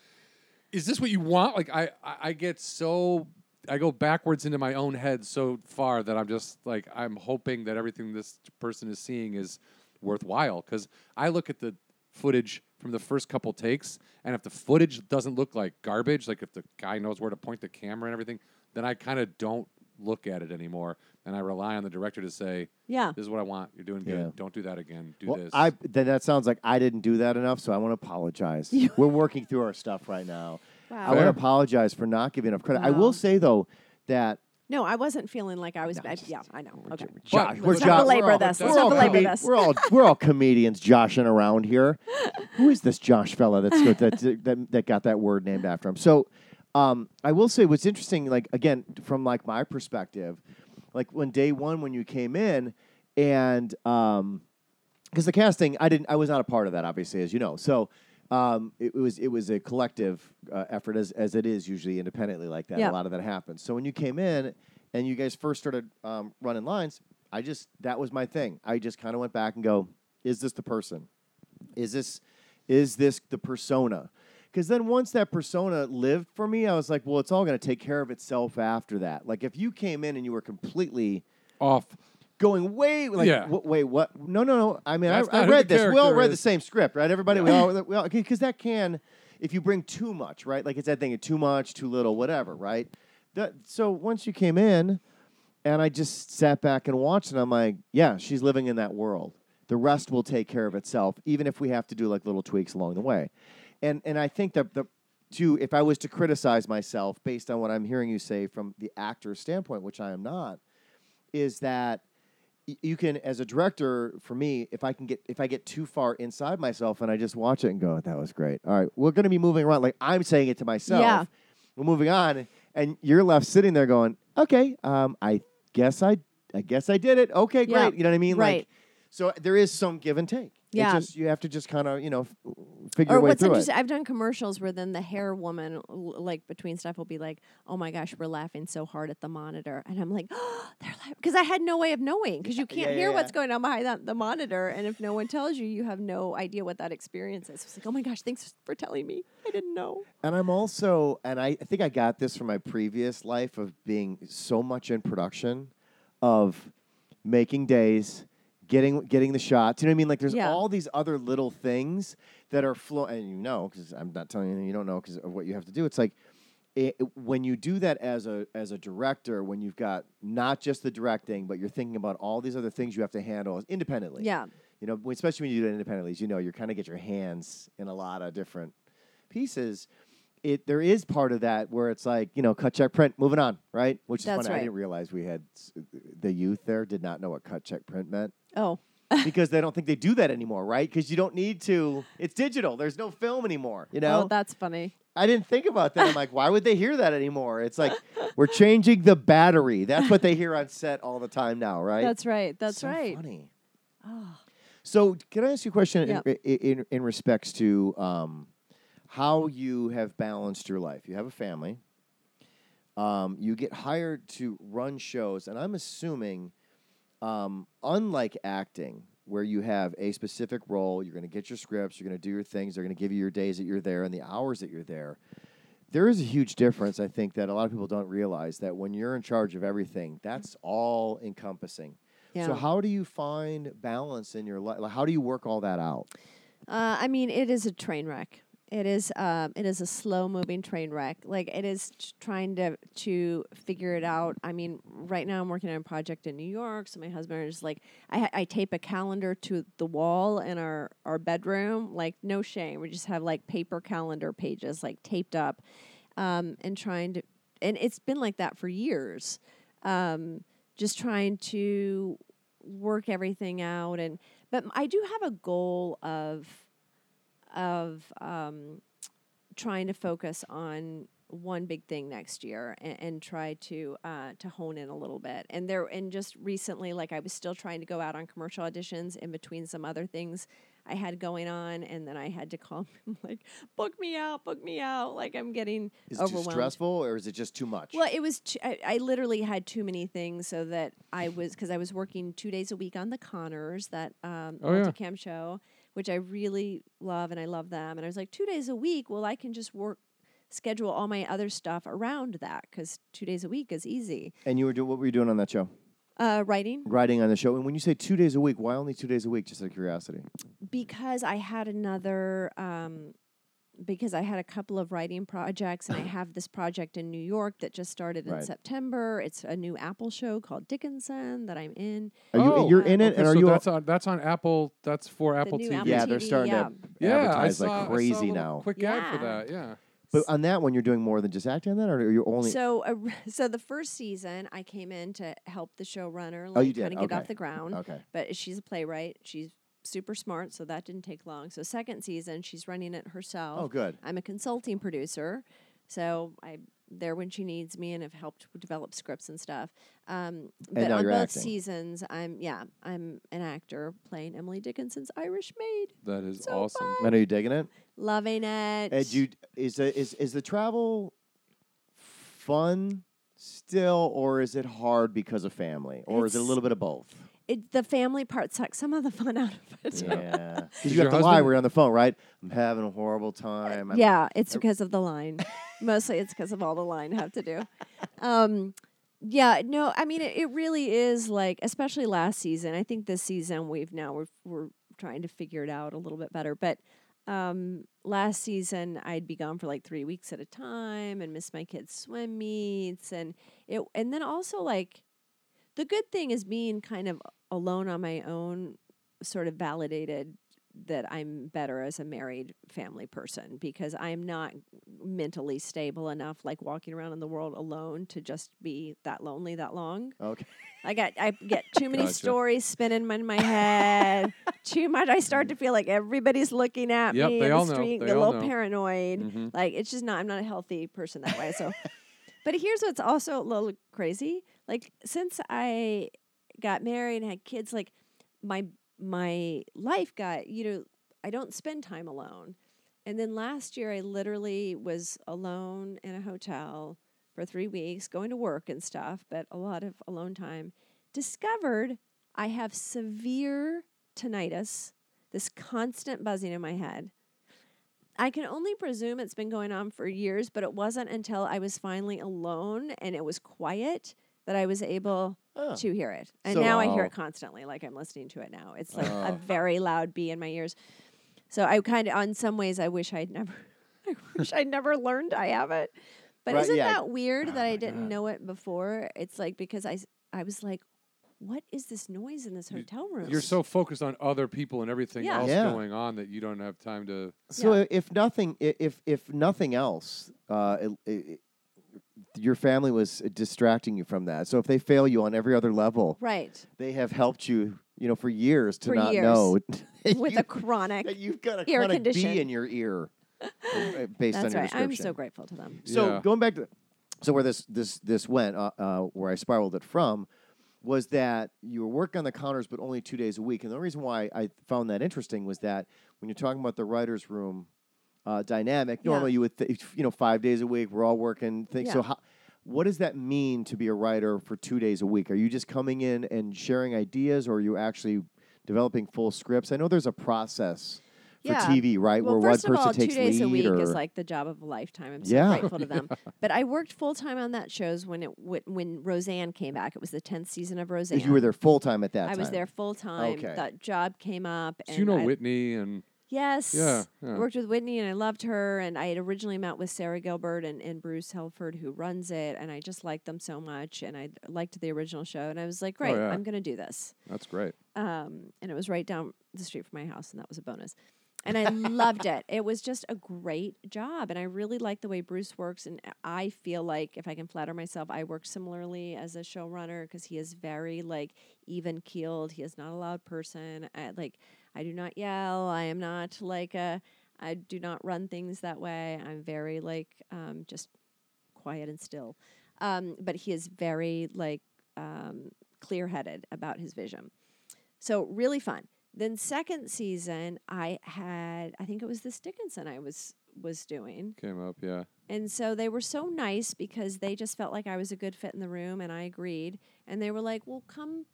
is this what you want? Like, I, I, get so, I go backwards into my own head so far that I'm just like, I'm hoping that everything this person is seeing is worthwhile. Because I look at the footage from the first couple takes, and if the footage doesn't look like garbage, like if the guy knows where to point the camera and everything, then I kind of don't look at it anymore, and I rely on the director to say, Yeah. "This is what I want. You're doing good. Yeah. Don't do that again. Do Well, this." I then that sounds like I didn't do that enough, so I want to apologize. We're working through our stuff right now. I want to apologize for not giving enough credit. I will say though that No, I wasn't feeling like I was No, bad. just- Yeah, I know. Okay. Josh, we're Let's not belabor all, this. we're all belabor this. We're all we're all comedians joshing around here. Who is this Josh fella that's got that, that that got that word named after him? So, um, I will say what's interesting, like again, from like my perspective, like when day one when you came in, and um, because the casting, I didn't, I was not a part of that, obviously, as you know. So. Um, it was it was a collective uh, effort as as it is usually independently like that. Yeah. A lot of that happens. So when you came in and you guys first started um, running lines, I just that was my thing. I just kind of went back and go, is this the person? Is this is this the persona? Because then once that persona lived for me, I was like, well, it's all going to take care of itself after that. Like if you came in and you were completely off. going way like Yeah. "Wh- wait what? No no no. I mean i, I read this. We all read the same script right? Everybody we all we all because that can if you bring too much right? Like it's that thing of too much too little whatever right? That, so once you came in and i just sat back and watched and i'm like yeah she's living in that world. The rest will take care of itself, even if we have to do like little tweaks along the way. And and I think that the to if I was to criticize myself based on what I'm hearing you say from the actor's standpoint, which I am not, is that you can as a director for me if i can get if i get too far inside myself and i just watch it and go that was great. All right we're going to be moving around like i'm saying it to myself. Yeah. we're moving on and you're left sitting there going okay um, i guess i i guess i did it. Okay great. Yeah, you know what i mean? Right. like so there is some give and take Yeah. just you have to just kind of you know f- figure Or your way what's through it interesting, I've done commercials where then the hair woman, like between stuff, will be like, "Oh my gosh, we're laughing so hard at the monitor," and I'm like, "Oh, they're laughing," because I had no way of knowing because you can't yeah, hear yeah. what's going on behind that, the monitor, and if no one tells you, you have no idea what that experience is. It's like, "Oh my gosh, thanks for telling me. I didn't know." And I'm also, and I, I think I got this from my previous life of being so much in production, of making days, getting getting the shots. You know what I mean? Like there's Yeah. all these other little things that are flow, and you know, because I'm not telling you, you don't know because of what you have to do. It's like it, it- when you do that as a as a director, when you've got not just the directing, but you're thinking about all these other things you have to handle independently. Yeah, You know, especially when you do it independently, as you know, you kind of get your hands in a lot of different pieces. It there is part of that where it's like you know cut check print, moving on, right? Which is That's funny. I didn't realize we had the youth there did not know what cut check print meant Oh, because they don't think they do that anymore, right? Because you don't need to. It's digital. There's no film anymore. You know, oh, that's funny. I didn't think about that. I'm like, why would they hear that anymore? It's like we're changing the battery. That's what they hear on set all the time now, right? That's right. That's So right. Funny. Oh, So, can I ask you a question Yeah. in, in, in respects to um, how you have balanced your life? You have a family. Um, you get hired to run shows, and I'm assuming, um, unlike acting, where you have a specific role, you're going to get your scripts, you're going to do your things, they're going to give you your days that you're there and the hours that you're there. There is a huge difference, I think, that a lot of people don't realize that when you're in charge of everything, that's all encompassing. yeah. So how do you find balance in your life? Like, how do you work all that out? Uh, I mean, it is a train wreck. It is. Um, it is a slow moving train wreck. Like it is t- trying to to figure it out. I mean, right now I'm working on a project in New York. So my husband is like, I, I tape a calendar to the wall in our our bedroom. Like no shame. We just have like paper calendar pages like taped up, um, and trying to. And it's been like that for years. Um, just trying to work everything out and but I do have a goal of of um, trying to focus on one big thing next year and, and try to uh, to hone in a little bit. And there and just recently, like I was still trying to go out on commercial auditions in between some other things I had going on, and then I had to call him like, book me out, book me out. Like I'm getting Is it too stressful or is it just too much? Well, it was. I literally had too many things, so that I was because I was working two days a week on the Conners, that um, Oh, yeah. multicam show, which I really love, and I love them. And I was like, two days a week. Well, I can just work schedule all my other stuff around that because two days a week is easy. and you were doing what were you doing on that show? Uh, writing Writing on the show. And when you say two days a week, why only two days a week? Just out of curiosity. because I had another. Um, because I had a couple of writing projects, and I have this project in New York that just started in Right. September. It's a new Apple show called Dickinson that I'm in. Are you Oh, you're in it, Okay, and are so you? that's on that's on Apple. That's for Apple TV. Apple yeah, they're starting yeah. to yeah, I advertise saw, I like saw a crazy now. Quick ad for that. Yeah. But on that one, you're doing more than just acting on that, or are you only? So, uh, so the first season, I came in to help the showrunner, Oh, like you did? kind of get off the ground. okay. But she's a playwright. She's super smart, so that didn't take long. So, second season, she's running it herself. Oh, good. I'm a consulting producer, so I'm there when she needs me, and have helped develop scripts and stuff. Um, but now on you're both acting. seasons, I'm yeah, I'm an actor playing Emily Dickinson's Irish maid. That is So awesome. fun. And are you digging it? Loving it. And you is the, is is the travel fun still, or is it hard because of family, or is it a little bit of both? It, the family part sucks some of the fun out of it. Yeah, because you your have to lie. We're on the phone, right? I'm having a horrible time. I'm- Yeah, it's because of the line. Mostly it's because of all the line have to do. Um, yeah, no, I mean it, it really is like, especially last season. I think this season we've now we're we're trying to figure it out a little bit better. But um, last season I'd be gone for like three weeks at a time and miss my kids' swim meets and it and then also like the good thing is being kind of alone on my own sort of validated that I'm better as a married family person because I'm not mentally stable enough, like walking around in the world alone, to just be that lonely that long. Okay. I got I get too many Gotcha. stories spinning in my head. too much. I start to feel like everybody's looking at Yep, me they in all the know. street, get a little know. paranoid. Mhm. Like it's just not. I'm not a healthy person that way. So, but here's what's also a little crazy. Like since I got married and had kids, like my my life got you know I don't spend time alone. And then last year I literally was alone in a hotel for 3 weeks going to work and stuff, but a lot of alone time. Discovered I have severe tinnitus, this constant buzzing in my head. I can only presume it's been going on for years, but it wasn't until I was finally alone and it was quiet that I was able Oh. to hear it. And So- now I hear it constantly, like I'm listening to it now. It's like a Oh. very loud bee in my ears. So I kind of, on some ways, I wish I'd never, I wish I'd never learned I have it. But Right, isn't yeah. that weird Oh that I didn't God. know it before? It's like because I, I was like, what is this noise in this hotel room? You're so focused on other people and everything Yeah. else Yeah. going on that you don't have time to. So Yeah. if nothing, i- if if nothing else, uh, it, it, your family was distracting you from that. So if they fail you on every other level, right they have helped you, you know, for years to For not years. know with you, a chronic. that you've got a ear chronic condition. bee in your ear, uh, based on That's your right. I'm so grateful to them. So Yeah. going back to so where this this this went, uh, uh, where I spiraled it from, was that you were working on the Conners, but only two days a week. And the reason why I found that interesting was that when you're talking about the writers' room uh, dynamic, Yeah. normally you would th- you know five days a week, we're all working. Things. So how, what does that mean to be a writer for two days a week? Are you just coming in and sharing ideas, or are you actually developing full scripts? I know there's a process for Yeah. TV, right? Well, where first one of person all, two days a week or is like the job of a lifetime. I'm so Yeah. grateful to them. But I worked full time on that shows when it when, when Roseanne came back. It was the tenth season of Roseanne. you were there full time at that I time. was there full time. Okay. That job came up. So you know I, Whitney and Yes. Yeah, I worked with Whitney and I loved her. And I had originally met with Sara Gilbert and, and Bruce Helford, who runs it. And I just liked them so much. And I liked the original show. And I was like, great, yeah. I'm going to do this. that's great. Um, and it was right down the street from my house, and that was a bonus. And I loved it. It was just a great job, and I really like the way Bruce works. And I feel like, if I can flatter myself, I work similarly as a showrunner because he is very like even keeled. He is not a loud person. I, like I do not yell. I am not like a. I do not run things that way. I'm very like um, just quiet and still. Um, but he is very like um, clear headed about his vision. So really fun. Then second season, I had I think it was this Dickinson I was was doing, Came up, yeah. and so they were so nice because they just felt like I was a good fit in the room, and I agreed. And they were like, "Well, come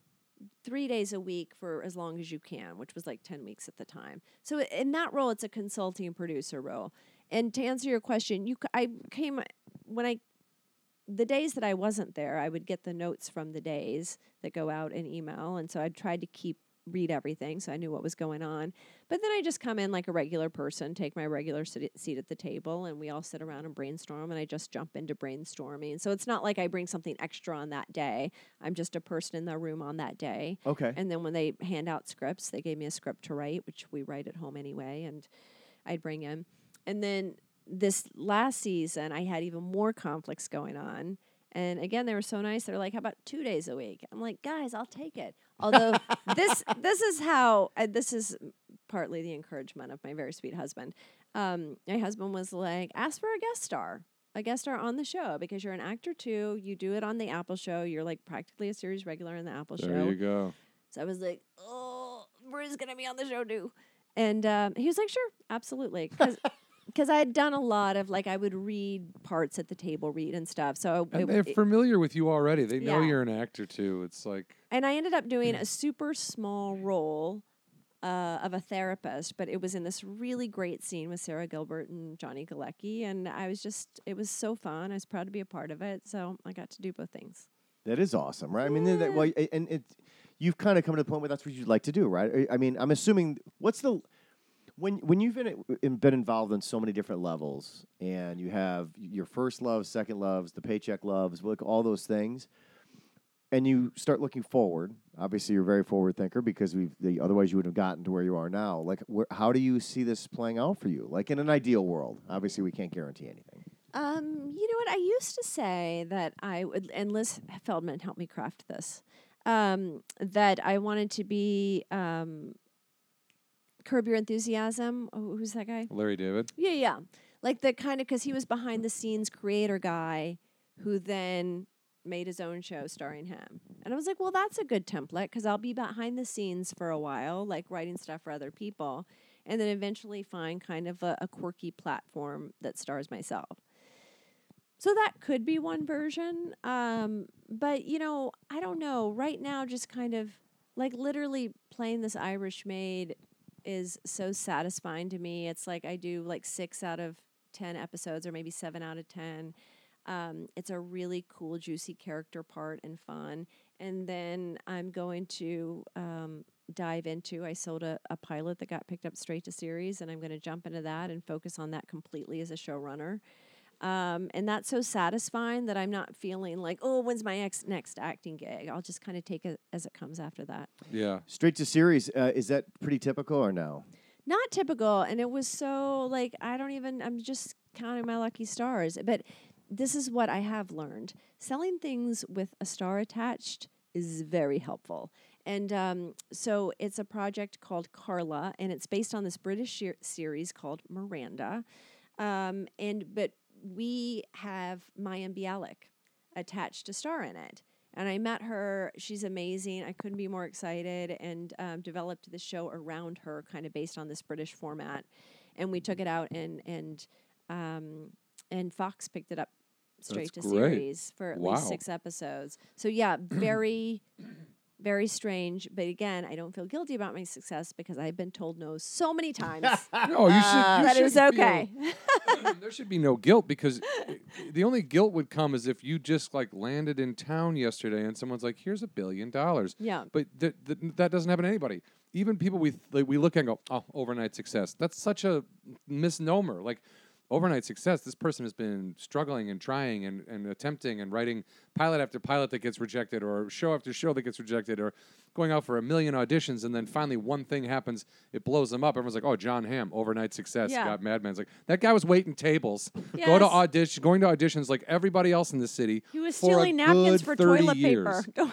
three days a week for as long as you can," which was like ten weeks at the time. So in that role, it's a consulting producer role. And to answer your question, you I came when I the days that I wasn't there, I would get the notes from the days that go out in email, and so I tried to keep read everything so I knew what was going on. But then I just come in like a regular person, take my regular sit- seat at the table, and we all sit around and brainstorm, and I just jump into brainstorming. So it's not like I bring something extra on that day. I'm just a person in the room on that day. okay. And then when they hand out scripts, they gave me a script to write, which we write at home anyway, and I'd bring in. And then this last season, I had even more conflicts going on. And again, they were so nice. They're like, "How about two days a week?" I'm like, "Guys, I'll take it." Although this this is how uh, this is partly the encouragement of my very sweet husband. Um, my husband was like, "Ask for a guest star." A guest star on the show because you're an actor too. You do it on the Apple show. You're like practically a series regular in the Apple There show. There you go. So I was like, "Oh, Bruce's gonna be on the show too," and um, he was like, "Sure, absolutely," because I had done a lot of like I would read parts at the table read and stuff. So And it, they're it- familiar with you already. They know Yeah. you're an actor too. It's like and I ended up doing a super small role. Uh, of a therapist, but it was in this really great scene with Sara Gilbert and Johnny Galecki, and I was just, it was so fun. I was proud to be a part of it, so I got to do both things. That is awesome, right? I mean, that, well, and it, you've kind of come to the point where that's what you'd like to do, right? I I mean, I'm assuming what's the when when you've been been involved in so many different levels, and you have your first love, second loves, the paycheck loves, like all those things. and you start looking forward. Obviously, you're a very forward thinker because we've the, otherwise you would have gotten to where you are now. Like, where, how do you see this playing out for you? Like in an ideal world, obviously we can't guarantee anything. Um, you know what? I used to say that I would, and Liz Feldman helped me craft this. Um, that I wanted to be um, Curb Your Enthusiasm. Oh, who's that guy? Larry David. Yeah, yeah. Like the kind of because he was behind the scenes creator guy who then made his own show starring him. And I was like, well, that's a good template because I'll be behind the scenes for a while, like writing stuff for other people, and then eventually find kind of a, a quirky platform that stars myself. So that could be one version. Um, but, you know, I don't know. Right now, just kind of like literally playing this Irish maid is so satisfying to me. It's like I do like six out of 10 episodes or maybe seven out of 10. Um, it's a really cool, juicy character part and fun. And then I'm going to um, dive into. I sold a, a pilot that got picked up straight to series, and I'm going to jump into that and focus on that completely as a showrunner. Um, and that's so satisfying that I'm not feeling like, oh, when's my ex- next acting gig? I'll just kind of take it as it comes after that. Yeah. Straight to series, uh, is that pretty typical or no? Not typical. And it was so like, I don't even, I'm just counting my lucky stars. But this is what I have learned selling things with a star attached is very helpful. And um, so it's a project called Carla, and it's based on this British shir- series called Miranda. Um, and but we have Mayim Bialik attached to star in it. And I met her. She's amazing. I couldn't be more excited and um, developed the show around her, kind of based on this British format. And we took it out and and um, and Fox picked it up straight That's to great. series for at Wow. least six episodes. So yeah, very, very strange. But again, I don't feel guilty about my success because I've been told no so many times No, you should. Uh, you that it was shouldn't feel- okay. there should be no guilt because the only guilt would come is if you just like landed in town yesterday and someone's like, "Here's a billion dollars." yeah. But th- th- that doesn't happen to anybody. Even people we like, we look at and go, "Oh, overnight success." That's such a misnomer. Like overnight success, this person has been struggling and trying and, and attempting and writing pilot after pilot that gets rejected or show after show that gets rejected or going out for a million auditions and then finally one thing happens, it blows them up. Everyone's like, "Oh, Jon Hamm, overnight success." Yeah. Got Mad Men's like that guy was waiting tables, go to audition, going to auditions like everybody else in the city. He was stealing napkins for 30 toilet years. paper.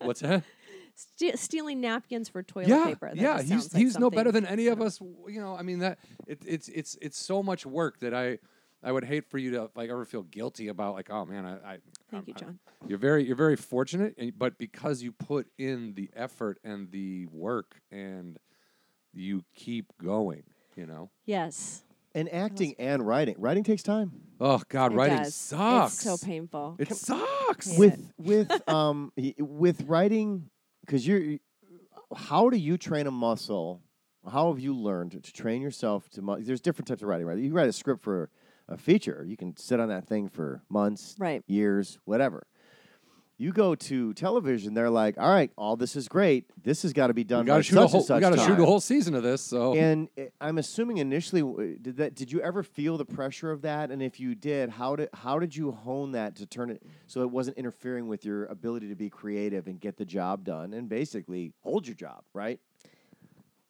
What's that? Ste- stealing napkins for toilet yeah, paper. That yeah, he's like he's no better than any of us. You know, I mean that it, it's it's it's so much work that I I would hate for you to like ever feel guilty about like oh man I, I Thank I'm- you, I- John. you're very you're very fortunate, and, but because you put in the effort and the work and you keep going, you know. Yes. And acting and writing. Writing takes time. Oh God, it writing does. sucks. It's so painful. It sucks. Hate with with um with writing because you're how do you train a muscle? How have you learned to train yourself to mu- there's different types of writing right? You write a script for a feature. You can sit on that thing for months Right. years whatever you go to television they're like all right all this is great this has got to be we done got by to shoot a whole we got to shoot time." a whole season of this. So And uh, I'm assuming initially, did that? Did you ever feel the pressure of that? And if you did, how did how did you hone that to turn it so it wasn't interfering with your ability to be creative and get the job done and basically hold your job, right?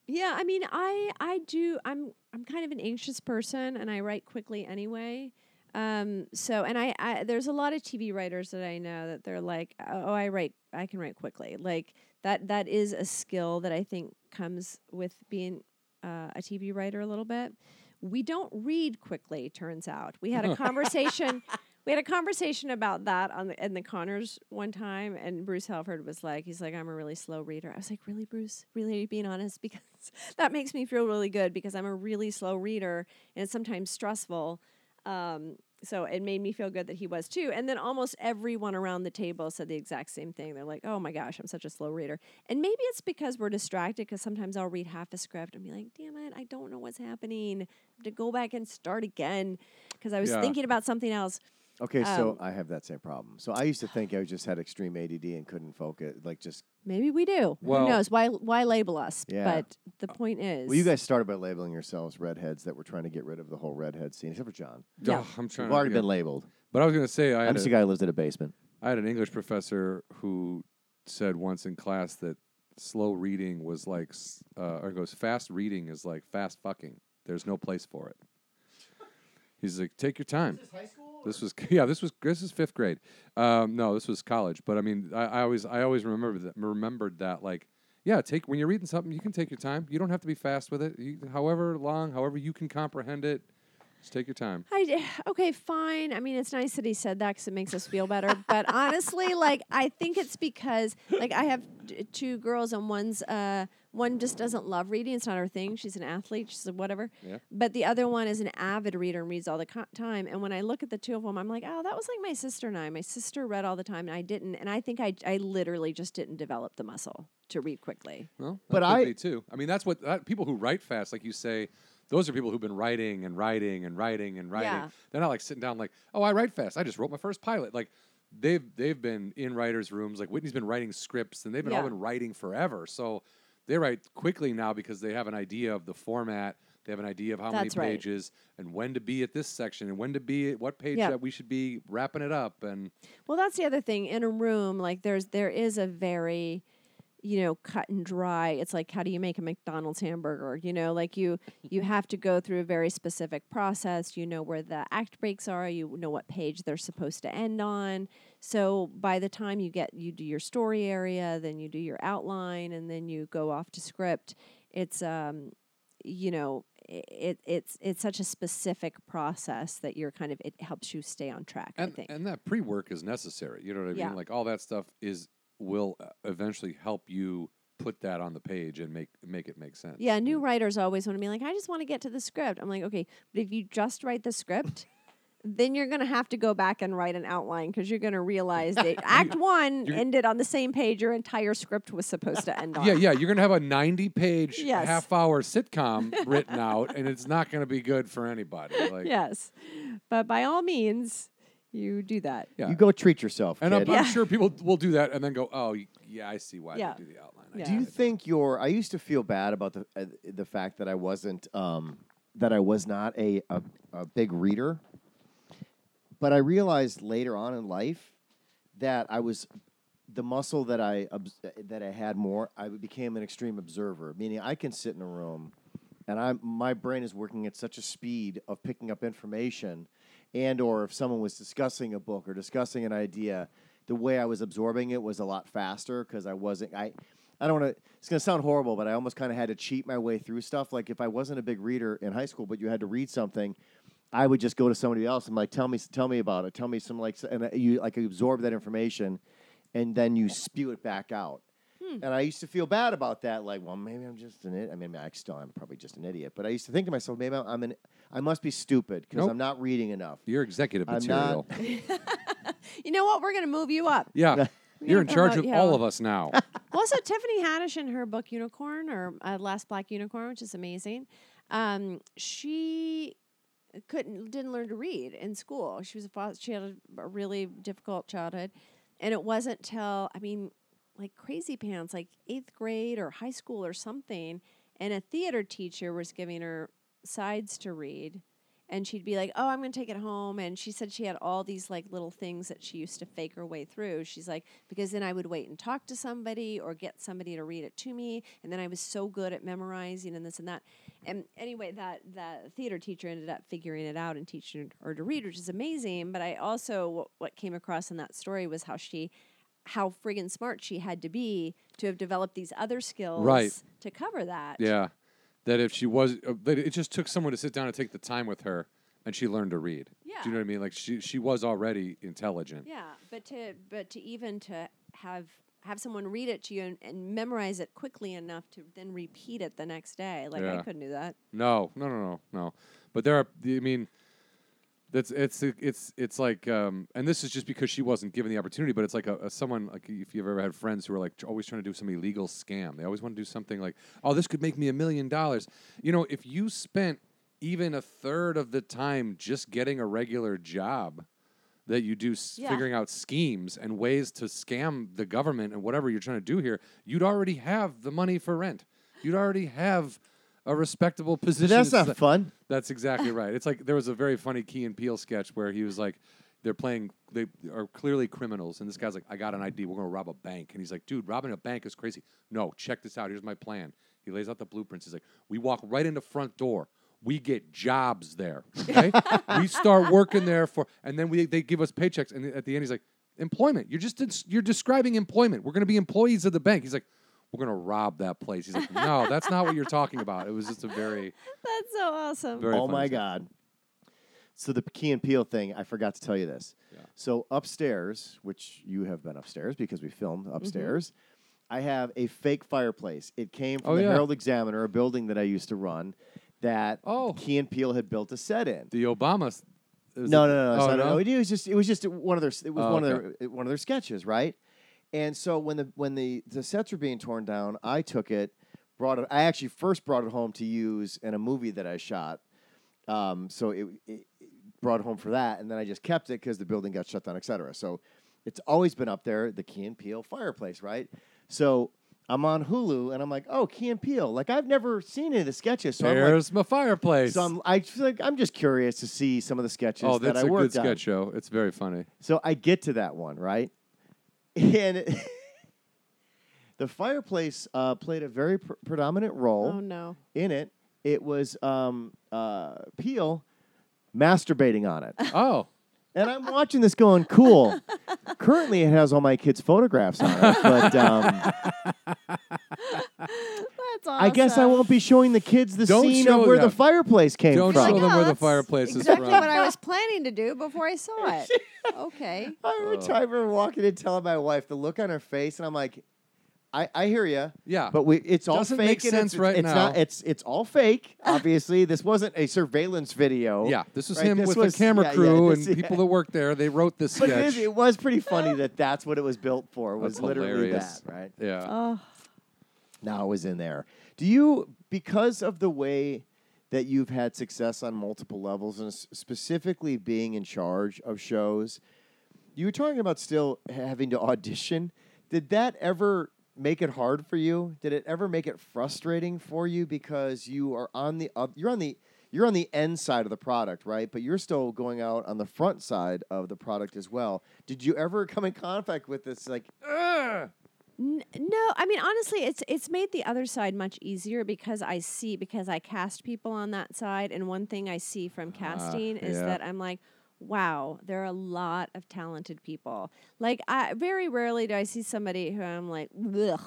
Yeah, I mean, I I do. I'm I'm kind of an anxious person, and I write quickly anyway. Um, so, and I, I there's a lot of TV writers that I know that they're like, oh, I write, I can write quickly. Like that that is a skill that I think comes with being uh, a TV writer a little bit. We don't read quickly. Turns out, we had a conversation. We had a conversation about that on the in the Conners one time, and Bruce Helford was like, "He's like, I'm a really slow reader." I was like, "Really, Bruce? Really, are you being honest?" Because that makes me feel really good because I'm a really slow reader, and it's sometimes stressful. Um, so it made me feel good that he was too. And then almost everyone around the table said the exact same thing. They're like, "Oh my gosh, I'm such a slow reader." And maybe it's because we're distracted. Because sometimes I'll read half a script and be like, "Damn it, I don't know what's happening." I have to go back and start again because I was Yeah. thinking about something else. Okay, so Um, I have that same problem. So I used to think I just had extreme ADD and couldn't focus, like just. Maybe we do. Well- Who knows? Why why label us? Yeah. But the point is, Well, you guys started by labeling yourselves redheads that were trying to get rid of the whole redhead scene, except for John. Yeah. Ugh, I'm trying. You've to, already yeah. been labeled. But I was gonna say I I'm had just a- a guy who lives in a basement. I had an English professor who said once in class that slow reading was like, s- uh, or goes fast reading is like fast fucking. There's no place for it. He's like, take your time. high school? This was yeah. This was this is fifth grade. Um, no, this was college. But I mean, I, I always I always remember that remembered that like yeah. Take when you're reading something, you can take your time. You don't have to be fast with it. You, however long, however you can comprehend it, just take your time. I okay, fine. I mean, it's nice that he said that because it makes us feel better. but honestly, like, I think it's because, like, I have two girls, and one's uh, one just doesn't love reading. It's not her thing. She's an athlete. She's a whatever. Yeah. But the other one is an avid reader and reads all the co- time. And when I look at the two of them, I'm like, oh, that was like my sister and I. My sister read all the time, and I didn't. And I think I, I literally just didn't develop the muscle to read quickly. Well, But could I- be too. I mean, that's what that, people who write fast, like you say, those are people who've been writing and writing and writing and writing. Yeah. They're not like sitting down like, oh, I write fast. I just wrote my first pilot. Like they've they've been in writers' rooms. Like Whitney's been writing scripts, and they've been all been writing forever. So they write quickly now because they have an idea of the format. They have an idea of how That's right. many pages and when to be at this section and when to be at what page Yeah. that we should be wrapping it up. And Well, that's the other thing. In a room, like there's there is a very, you know, cut and dry. It's like how do you make a McDonald's hamburger? You know, like you you have to go through a very specific process. You know where the act breaks are. You know what page they're supposed to end on. So by the time you get you do your story area, then you do your outline, and then you go off to script. It's um, you know, it it's it's such a specific process that you're kind of it helps you stay on track. I and, think. and that pre-work is necessary you know what i Yeah. mean like all that stuff is will uh, eventually help you put that on the page and make make it make sense Yeah, new writers always want to be like, I just want to get to the script. I'm like, okay, but if you just write the script, then you're going to have to go back and write an outline because you're going to realize that Act One you're- ended on the same page your entire script was supposed to end on. yeah yeah you're gonna have a 90 page Yes. half hour sitcom written out and it's not gonna be good for anybody like Yes, but by all means, you do that. yeah You go treat yourself, and I'm, kid. I'm Yeah. sure people will do that and then go oh y- yeah i see why Yeah. they do the outline I Yeah. Do you get it." think your? I used to feel bad about the uh, the fact that I wasn't um, that I was not a, a a big reader, but I realized later on in life that I was the muscle that I that I had more. I became an extreme observer, meaning I can sit in a room, and I my brain is working at such a speed of picking up information, and or if someone was discussing a book or discussing an idea, the way I was absorbing it was a lot faster because I wasn't I. I don't want to. It's going to sound horrible, but I almost kind of had to cheat my way through stuff. Like if I wasn't a big reader in high school, but you had to read something, I would just go to somebody else and like, tell me, tell me about it. Tell me some like, and uh, you like absorb that information, and then you spew it back out. And I used to feel bad about that. Like, well, maybe I'm just an idiot. I mean, I still am probably just an idiot. But I used to think to myself, maybe I'm, I'm an, I must be stupid because Nope. I'm not reading enough. you're executive I'm material not- You know what? We're going to move you up. yeah you're in charge of promote all of us now also, Tiffany Haddish in her book Unicorn or uh, Last Black Unicorn, which is amazing. Um, she couldn't didn't learn to read in school. She was a fo- she had a, a really difficult childhood, and it wasn't till I mean, like crazy pants, like eighth grade or high school or something, and a theater teacher was giving her sides to read. And she'd be like, "Oh, I'm to take it home." And she said she had all these like little things that she used to fake her way through. She's like, because then I would wait and talk to somebody or get somebody to read it to me, and then I was so good at memorizing and this and that. And anyway, that that theater teacher ended up figuring it out and teaching her to read, which is amazing. But I also what, what came across in that story was how she how friggin' smart she had to be to have developed these other skills Right. to cover that. yeah that if she was uh, that it just took someone to sit down and take the time with her and she learned to read Yeah. do you know what i mean like she she was already intelligent Yeah, but to but to even to have have someone read it to you and, and memorize it quickly enough to then repeat it the next day, like I couldn't do that. No, no, no, no, no. But there are. I mean, that's it's it's it's like, um, and this is just because she wasn't given the opportunity. But it's like a, a someone like if you've ever had friends who are like always trying to do some illegal scam. They always want to do something like, oh, this could make me a million dollars. You know, if you spent even a third of the time just getting a regular job that you do s- Yeah. figuring out schemes and ways to scam the government and whatever you're trying to do here, you'd already have the money for rent. You'd already have a respectable position. That's It's not like- fun. that's exactly right. It's like there was a very funny Key and Peele sketch where he was like, they're playing. They are clearly criminals, and this guy's like, "I got an ID. We're gonna rob a bank." And he's like, "Dude, robbing a bank is crazy." No, check this out. Here's my plan. He lays out the blueprints. He's like, "We walk right in the front door. We get jobs there. Okay? we start working there for, and then we they give us paychecks. And at the end, he's like, employment. You're just you're describing employment. We're gonna be employees of the bank." He's like. We're gonna rob that place. He's like, no, that's not what you're talking about. It was just a very, That's so awesome. very. oh my stuff. god. So the Key and Peele thing, I forgot to tell you this. Yeah. So upstairs, which you have been upstairs because we filmed Mm-hmm. upstairs, I have a fake fireplace. It came from Oh, the yeah. Herald Examiner, a building that I used to run, that Oh. Key and Peele had built a set in. The Obamas. no, no, no, no. Oh, it's not- no? It was just it was just one of their it was Oh, one okay. of their one of their sketches, right? And so when the when the the sets were being torn down, I took it, brought it. I actually first brought it home to use in a movie that I shot. Um, so it, it, it brought it home for that, and then I just kept it because the building got shut down, et cetera. So it's always been up there, the Key and Peele fireplace, right? So I'm on Hulu, and I'm like, oh, Key and Peele. Like I've never seen any of the sketches, so I'm like, There's my fireplace. so I'm I feel like I'm just curious to see some of the sketches oh, that that's I a good worked on. sketch show. It's very funny. So I get to that one, right? And it- the fireplace uh, played a very pr- predominant role oh no. in it. It was um, uh, Peele masturbating on it. Oh, And I'm watching this going, cool. Currently, it has all my kids' photographs on it, but um, That's awesome. I guess I won't be showing the kids the Don't scene show of where them. the fireplace came from. Don't from. show them No, where the that's fireplace is exactly from. what I was planning to do before I saw it. Okay. I remember, I remember walking in telling my wife the look on her face, and I'm like, I, I hear you. Yeah. But we, it's all Doesn't fake. make and sense it's, right it's Not, now. it's it's all fake. Obviously, this wasn't a surveillance video. yeah, this was Right, him this with was- the camera yeah, yeah, crew this- and yeah. people that work there. They wrote this But it, sketch. is, it was pretty funny that that's what it was built for. Was That's literally hilarious. that, right? yeah. Oh, Now it was in there. Do you, because of the way that you've had success on multiple levels, and s- specifically being in charge of shows, you were talking about still having to audition. Did that ever make it hard for you? Did it ever make it frustrating for you because you are on the oth- you're on the you're on the end side of the product, right? But you're still going out on the front side of the product as well. Did you ever come in contact with this like, Ugh! No, I mean honestly, it's it's made the other side much easier because I see because I cast people on that side, and one thing I see from ah, casting is yeah. that I'm like, wow, there are a lot of talented people. Like I very rarely do I see somebody who I'm like, ugh,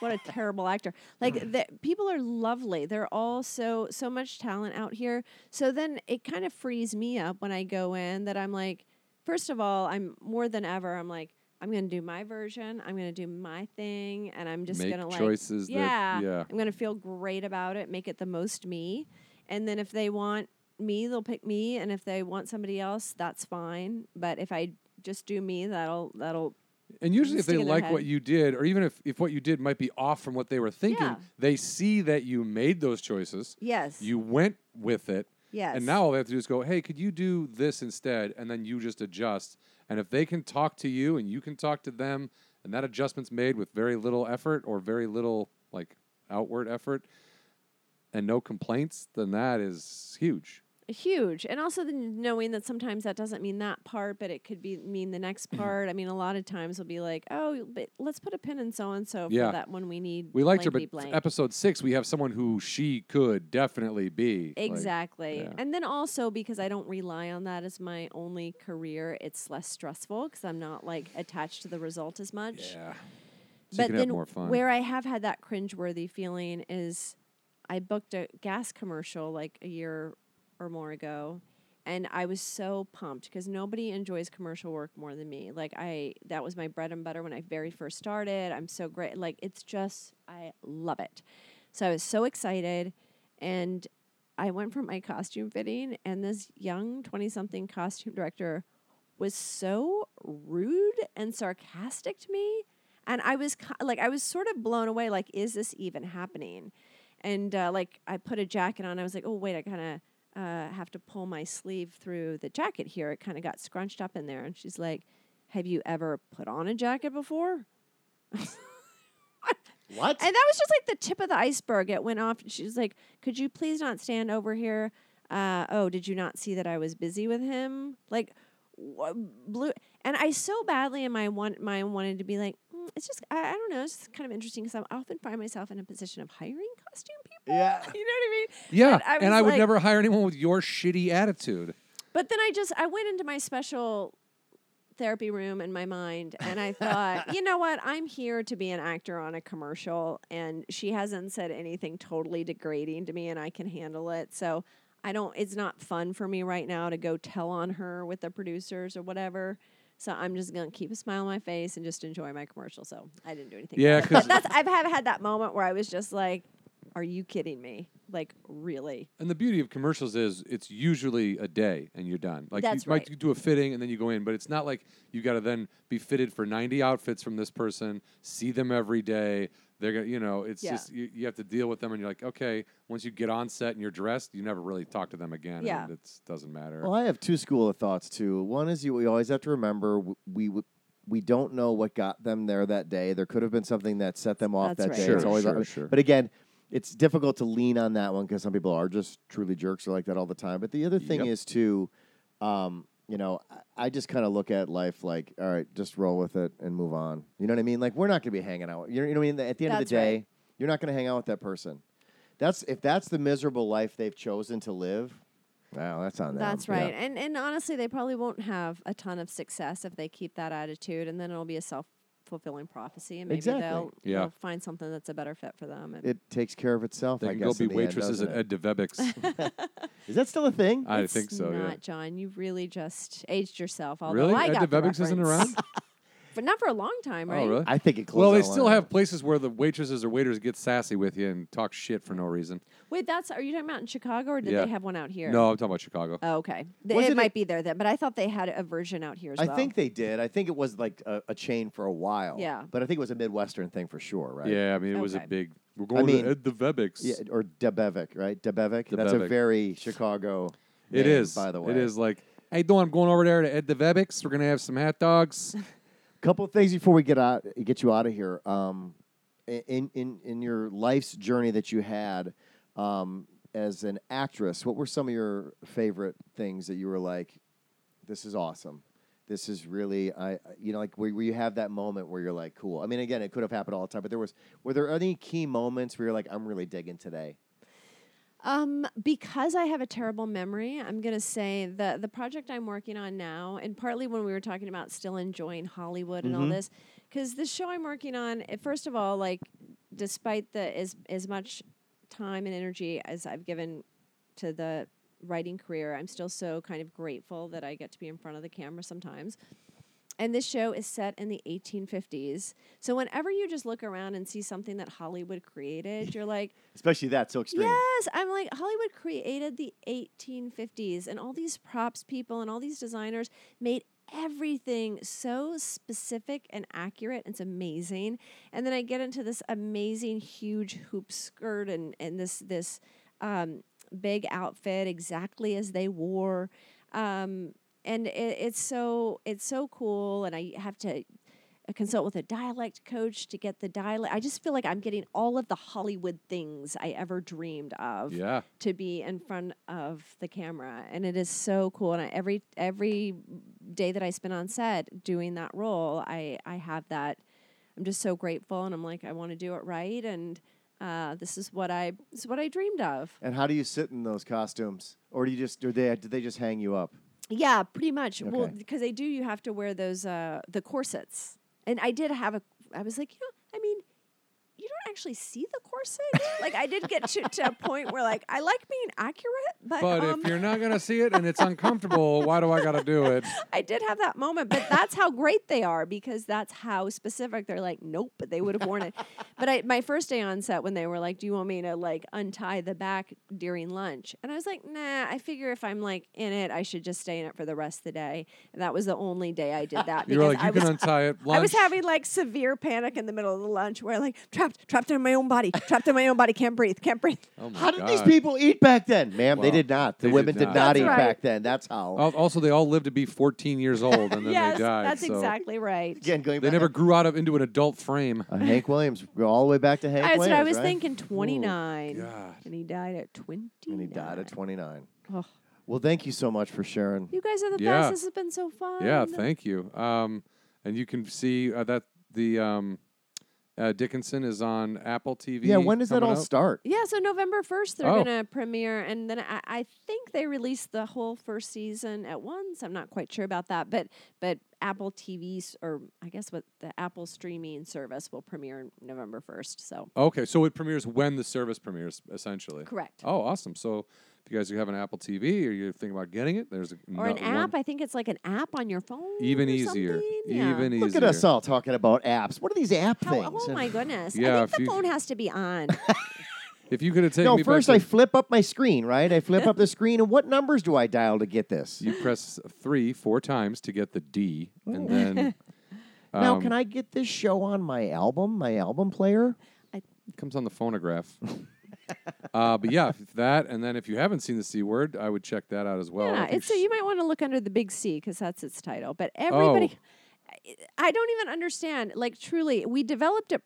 what a terrible actor. Like the, people are lovely. They're all so so much talent out here. So then it kind of frees me up when I go in that I'm like, first of all, I'm more than ever. I'm like. I'm gonna do my version. I'm gonna do my thing, and I'm just Make gonna like, choices that- yeah, yeah. I'm gonna feel great about it. Make it the most me, and then if they want me, they'll pick me, and if they want somebody else, that's fine. But if I just do me, that'll that'll And usually, if they like what you did, or even if, if what you did might be off from what they were thinking, Yeah. they see that you made those choices. yes, You went with it. yes, And now all they have to do is go, hey, could you do this instead? And then you just adjust. And if they can talk to you and you can talk to them, and that adjustment's made with very little effort or very little like outward effort and no complaints, then that is huge. Huge. And also then knowing that sometimes that doesn't mean that part, but it could be mean the next mm-hmm. part. I mean, a lot of times we'll be like, oh, but let's put a pin in so and so Yeah. that one we need. We liked her, but blank. episode six, we have someone who she could definitely be. like- Exactly. yeah. And then also because I don't rely on that as my only career, it's less stressful because I'm not like attached to the result as much. yeah. So you but can then have more fun. where I have had that cringeworthy feeling is I booked a gas commercial like a year or more ago. And I was so pumped because nobody enjoys commercial work more than me. Like I, that was my bread and butter when I very first started. I'm so great. Like it's just, I love it. So I was so excited, and I went for my costume fitting, and this young twenty-something costume director was so rude and sarcastic to me, and I was like, I was sort of blown away. Like, is this even happening? And uh, like, I put a jacket on. I was like, oh wait, I kind of uh, have to pull my sleeve through the jacket here. It kind of got scrunched up in there. And she's like, "Have you ever put on a jacket before?" what? And that was just like the tip of the iceberg. It went off. She was like, "Could you please not stand over here?" Uh, oh, did you not see that I was busy with him? Like, blue and I so badly in my one mind wanted to be like "Mm, it's just I, I don't know it's just kind of interesting because I often find myself in a position of hiring costume people Yeah. you know what I mean Yeah, But I and I would like- never hire anyone with your shitty attitude. But then I just I went into my special therapy room in my mind and I thought, you know what? I'm here to be an actor on a commercial and she hasn't said anything totally degrading to me and I can handle it. So I don't it's not fun for me right now to go tell on her with the producers or whatever. So I'm just gonna keep a smile on my face and just enjoy my commercial. So I didn't do anything. Yeah, about it. 'cause- but that's I've have had that moment where I was just like, Are you kidding me? Like really? And the beauty of commercials is it's usually a day and you're done. Like That's you might do a fitting and then you go in, but it's not like you got to then be fitted for 90 outfits from this person, see them every day. They're gonna, you know, it's Yeah. just you, you have to deal with them, and you're like, okay. Once you get on set and you're dressed, you never really talk to them again. Yeah. and it doesn't matter. Well, I have two school of thoughts too. One is you we always have to remember w- we we don't know what got them there that day. There could have been something that set them off That's that right. day. Sure, it's always sure, sure. But again, it's difficult to lean on that one because some people are just truly jerks or like that all the time. But the other thing Yep. is too, um, you know, I, I just kind of look at life like, all right, just roll with it and move on. You know what I mean? Like we're not going to be hanging out. You know, you know what I mean? At the end of the day, right. you're not going to hang out with that person. That's if that's the miserable life they've chosen to live. Wow, that's on them. That's Yeah. right. And and honestly, they probably won't have a ton of success if they keep that attitude, and then it'll be a self fulfilling prophecy, and maybe Exactly. they'll, Yeah. they'll find something that's a better fit for them. And it takes care of itself. they I can guess go be the end, waitresses at Ed Debevic's. Is that still a thing? I it's think so. Not, Yeah. John. You've really just aged yourself. Although Really? I Ed got the isn't around? but not for a long time, oh, right? Oh, really? I think it closed. Well, they still have places where the waitresses or waiters get sassy with you and talk shit for no reason. Wait, that's are you talking about in Chicago, or did Yeah. they have one out here? No, I'm talking about Chicago. Oh, okay. Th- Wasn't it it- might be there then, but I thought they had a version out here as well. I well. think they did. I think it was like a, a chain for a while. Yeah. But I think it was a Midwestern thing for sure, right? Yeah, I mean, it was a Okay. big. We're going mean- to Ed Debevic's. Yeah, or Debevic, right? Debevic. That's a Debevic. very Chicago. It name, is. by the way. It is like, hey, doing? I'm going over there to Ed the Debevic's. We're gonna have some hot dogs. couple of things before we get out, get you out of here. Um, in in in your life's journey that you had, um, as an actress, what were some of your favorite things that you were like, "This is awesome. This is really I." You know, like where, where you have that moment where you're like, "Cool." I mean, again, it could have happened all the time, but there was. Were there any key moments where you're like, "I'm really digging today"? Um, because I have a terrible memory, I'm gonna say the the project I'm working on now, and partly when we were talking about still enjoying Hollywood and all Mhm. this, because the show I'm working on, eh, first of all, like despite the as as much time and energy as I've given to the writing career, I'm still so kind of grateful that I get to be in front of the camera sometimes. And this show is set in the 1850s. So whenever you just look around and see something that Hollywood created, you're like, Especially that so extreme. Yes, I'm like Hollywood created the 1850s, and all these props people and all these designers made everything so specific and accurate. It's amazing. And then I get into this amazing huge hoop skirt and and this this um, big outfit exactly as they wore. Um, and it, it's so it's so cool, and I have to consult with a dialect coach to get the dialect. I just feel like I'm getting all of the Hollywood things I ever dreamed of yeah. to be in front of the camera, and it is so cool. And I, every every day that I spend on set doing that role, I I have that. I'm just so grateful, and I'm like, I want to do it right, and uh, this is what I this is what I dreamed of. And how do you sit in those costumes, or do you just, or they, did they just hang you up? Yeah, pretty much. Well, because they do, you have to wear those uh, the corsets, and I did have a. I was like, you know, you don't actually see the corset. like I did get to, to a point where like I like being accurate, but, But um, if you're not gonna see it and it's uncomfortable, why do I gotta do it? I did have that moment. But that's how great they are because that's how specific they're like. Nope, but they would have worn it. But I, my first day on set when they were like, "Do you want me to like untie the back during lunch?" And I was like, "Nah, I figure if I'm like in it, I should just stay in it for the rest of the day." And that was the only day I did that You were because like, you I was can untie it. Lunch. I was having like severe panic in the middle of the lunch where like trapped, trapped in my own body, trapped in my own body, can't breathe, can't breathe. Oh my How did these people eat back then, ma'am? they did not. The they did women did not. not, eat right. back then. That's how. Al- Also, they all lived to be 14 years old and then yes, they died. that's so exactly right. Again, going They back. never grew out of into an adult frame. Uh, Hank Williams. Go all the way back to Hank That's Williams. what I was right? thinking. Twenty nine, God. and he died at twenty. And he died at 29. Oh, Well, thank you so much for sharing. You guys are the Yeah. best. This has been so fun. Yeah, thank you. Um, and you can see uh, that the um, uh, Dickinson is on Apple TV. Yeah, when does that coming all up. start? Yeah, so November 1st, they're Oh. going to premiere. And then I, I think they released the whole first season at once. I'm not quite sure about that. But but Apple TV's, or I guess what the Apple streaming service will premiere November 1st. So Okay, so it premieres when the service premieres, essentially. correct. Oh, awesome! So if you guys have an Apple TV or you're thinking about getting it, there's a or an app. one- I think it's like an app on your phone. even or easier. Yeah. even easier. Look at us all talking about apps. What are these app How, things? oh my goodness! Yeah, I think the you- phone has to be on. If you could have taken No, me first back I to- flip up my screen, right? I flip up the screen, and what numbers do I dial to get this? you press three, four times to get the D, and then now, um, can I get this show on my album, my album player? It comes on the phonograph. uh, but yeah, that, and then if you haven't seen the C word, I would check that out as well. yeah, it's so you might want to look under the big C because that's its title. But everybody, Oh. I- don't even understand. Like truly, we developed it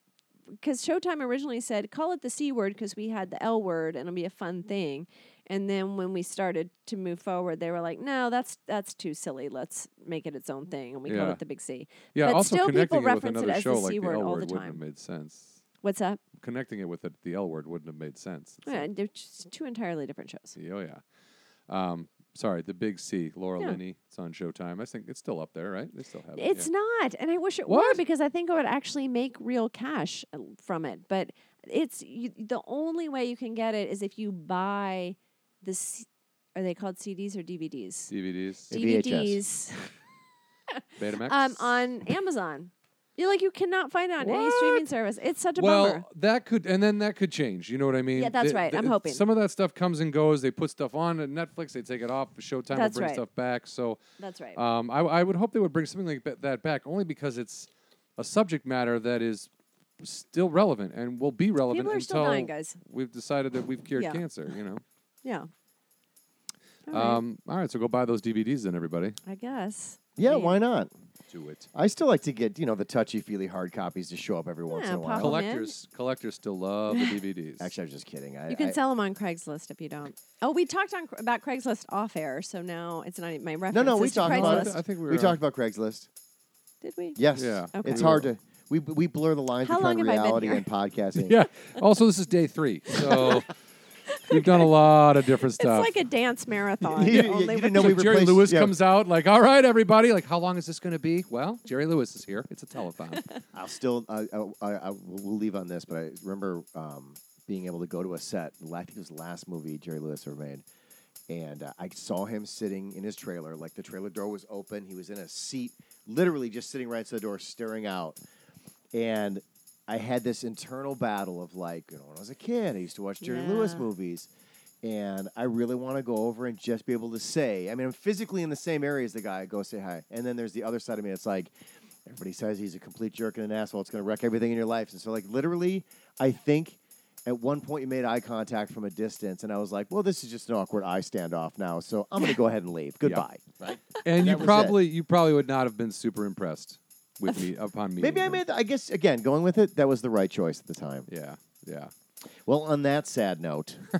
because Showtime originally said call it the C word because we had the L word and it'll be a fun thing. And then when we started to move forward, they were like, "No, that's that's too silly. Let's make it its own thing." And we Yeah. it the Big C. yeah, but also still people connecting it with reference it as show the like C the word L all the wouldn't time. have made sense. What's that? Connecting it with it, the L word wouldn't have made sense. It's Yeah, like- they're just two entirely different shows. oh yeah. Um, sorry, the Big C, Laura Yeah. Linney. It's on Showtime. I think it's still up there, right? They still have it. It's yeah. not, and I wish it were What? because I think I would actually make real cash uh, from it. But it's you, the only way you can get it is if you buy the. C- are they called CDs or DVDs? DVDs, VHS. DVDs Betamax. um, on Amazon. You're like you cannot find it on any streaming service. It's such a well, bummer. that could, and then that could change. You know what I mean? Yeah, that's Th- right. th- I'm hoping. Some of that stuff comes and goes. They put stuff on at Netflix. They take it off. Showtime That's will bring right. stuff back. So That's right. Um, I, I would hope they would bring something like ba- that back, only because it's a subject matter that is still relevant and will be relevant People are until still dying, guys. we've decided that we've cured Yeah. cancer. You know. Yeah. All right, Um, all right, so go buy those DVDs then, everybody. I guess. Yeah, Yeah. why not? Do it. I still like to get, you know, the touchy feely hard copies to show up every once in a while. pop 'em in. Collectors, collectors still love the DVDs. Actually, I was just kidding. I, You can I- sell them on Craigslist if you don't. Oh, we talked on about Craigslist off air, so now it's not even my reference. No, no, we is to talked about Craigslist. it. I think we we were talked about Craigslist. Did we? Yes. Yeah. Okay. It's hard to we we blur the lines How long between have I been reality here? and podcasting. Yeah. Also, this is day three, so we've done a lot of different stuff. It's like a dance marathon. You- you- only you didn't know So we Jerry Lewis yeah. comes out like, all right, everybody, like, how long is this going to be? Well, Jerry Lewis is here. It's a telethon. I'll still I, I, I, I we'll leave on this, but I remember um, being able to go to a set. I think it was the last movie Jerry Lewis ever made, and uh, I saw him sitting in his trailer. Like the trailer door was open, he was in a seat, literally just sitting right to the door, staring out. And I had this internal battle of like, you know, when I was a kid, I used to watch Jerry Lewis movies. And I really want to go over and just be able to say, I mean, I'm physically in the same area as the guy. Go say hi. And then there's the other side of me. It's like, everybody says he's a complete jerk and an asshole. It's going to wreck everything in your life. And so, like, literally, I think at one point you made eye contact from a distance. And I was like, well, this is just an awkward eye standoff now. So I'm going to go ahead and leave. Goodbye. Right? and That you was it. probably you probably would not have been super impressed with me upon meeting Maybe I made, I guess, again, going with it, that was the right choice at the time. Yeah, yeah. Well, on that sad note,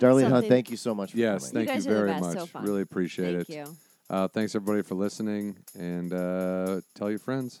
Darlene Hunt, Something- thank you so much for Yes, coming. thank you, guys are the very best, much. so fun. really appreciate Thank it. you. Uh, thanks everybody for listening, and uh, tell your friends.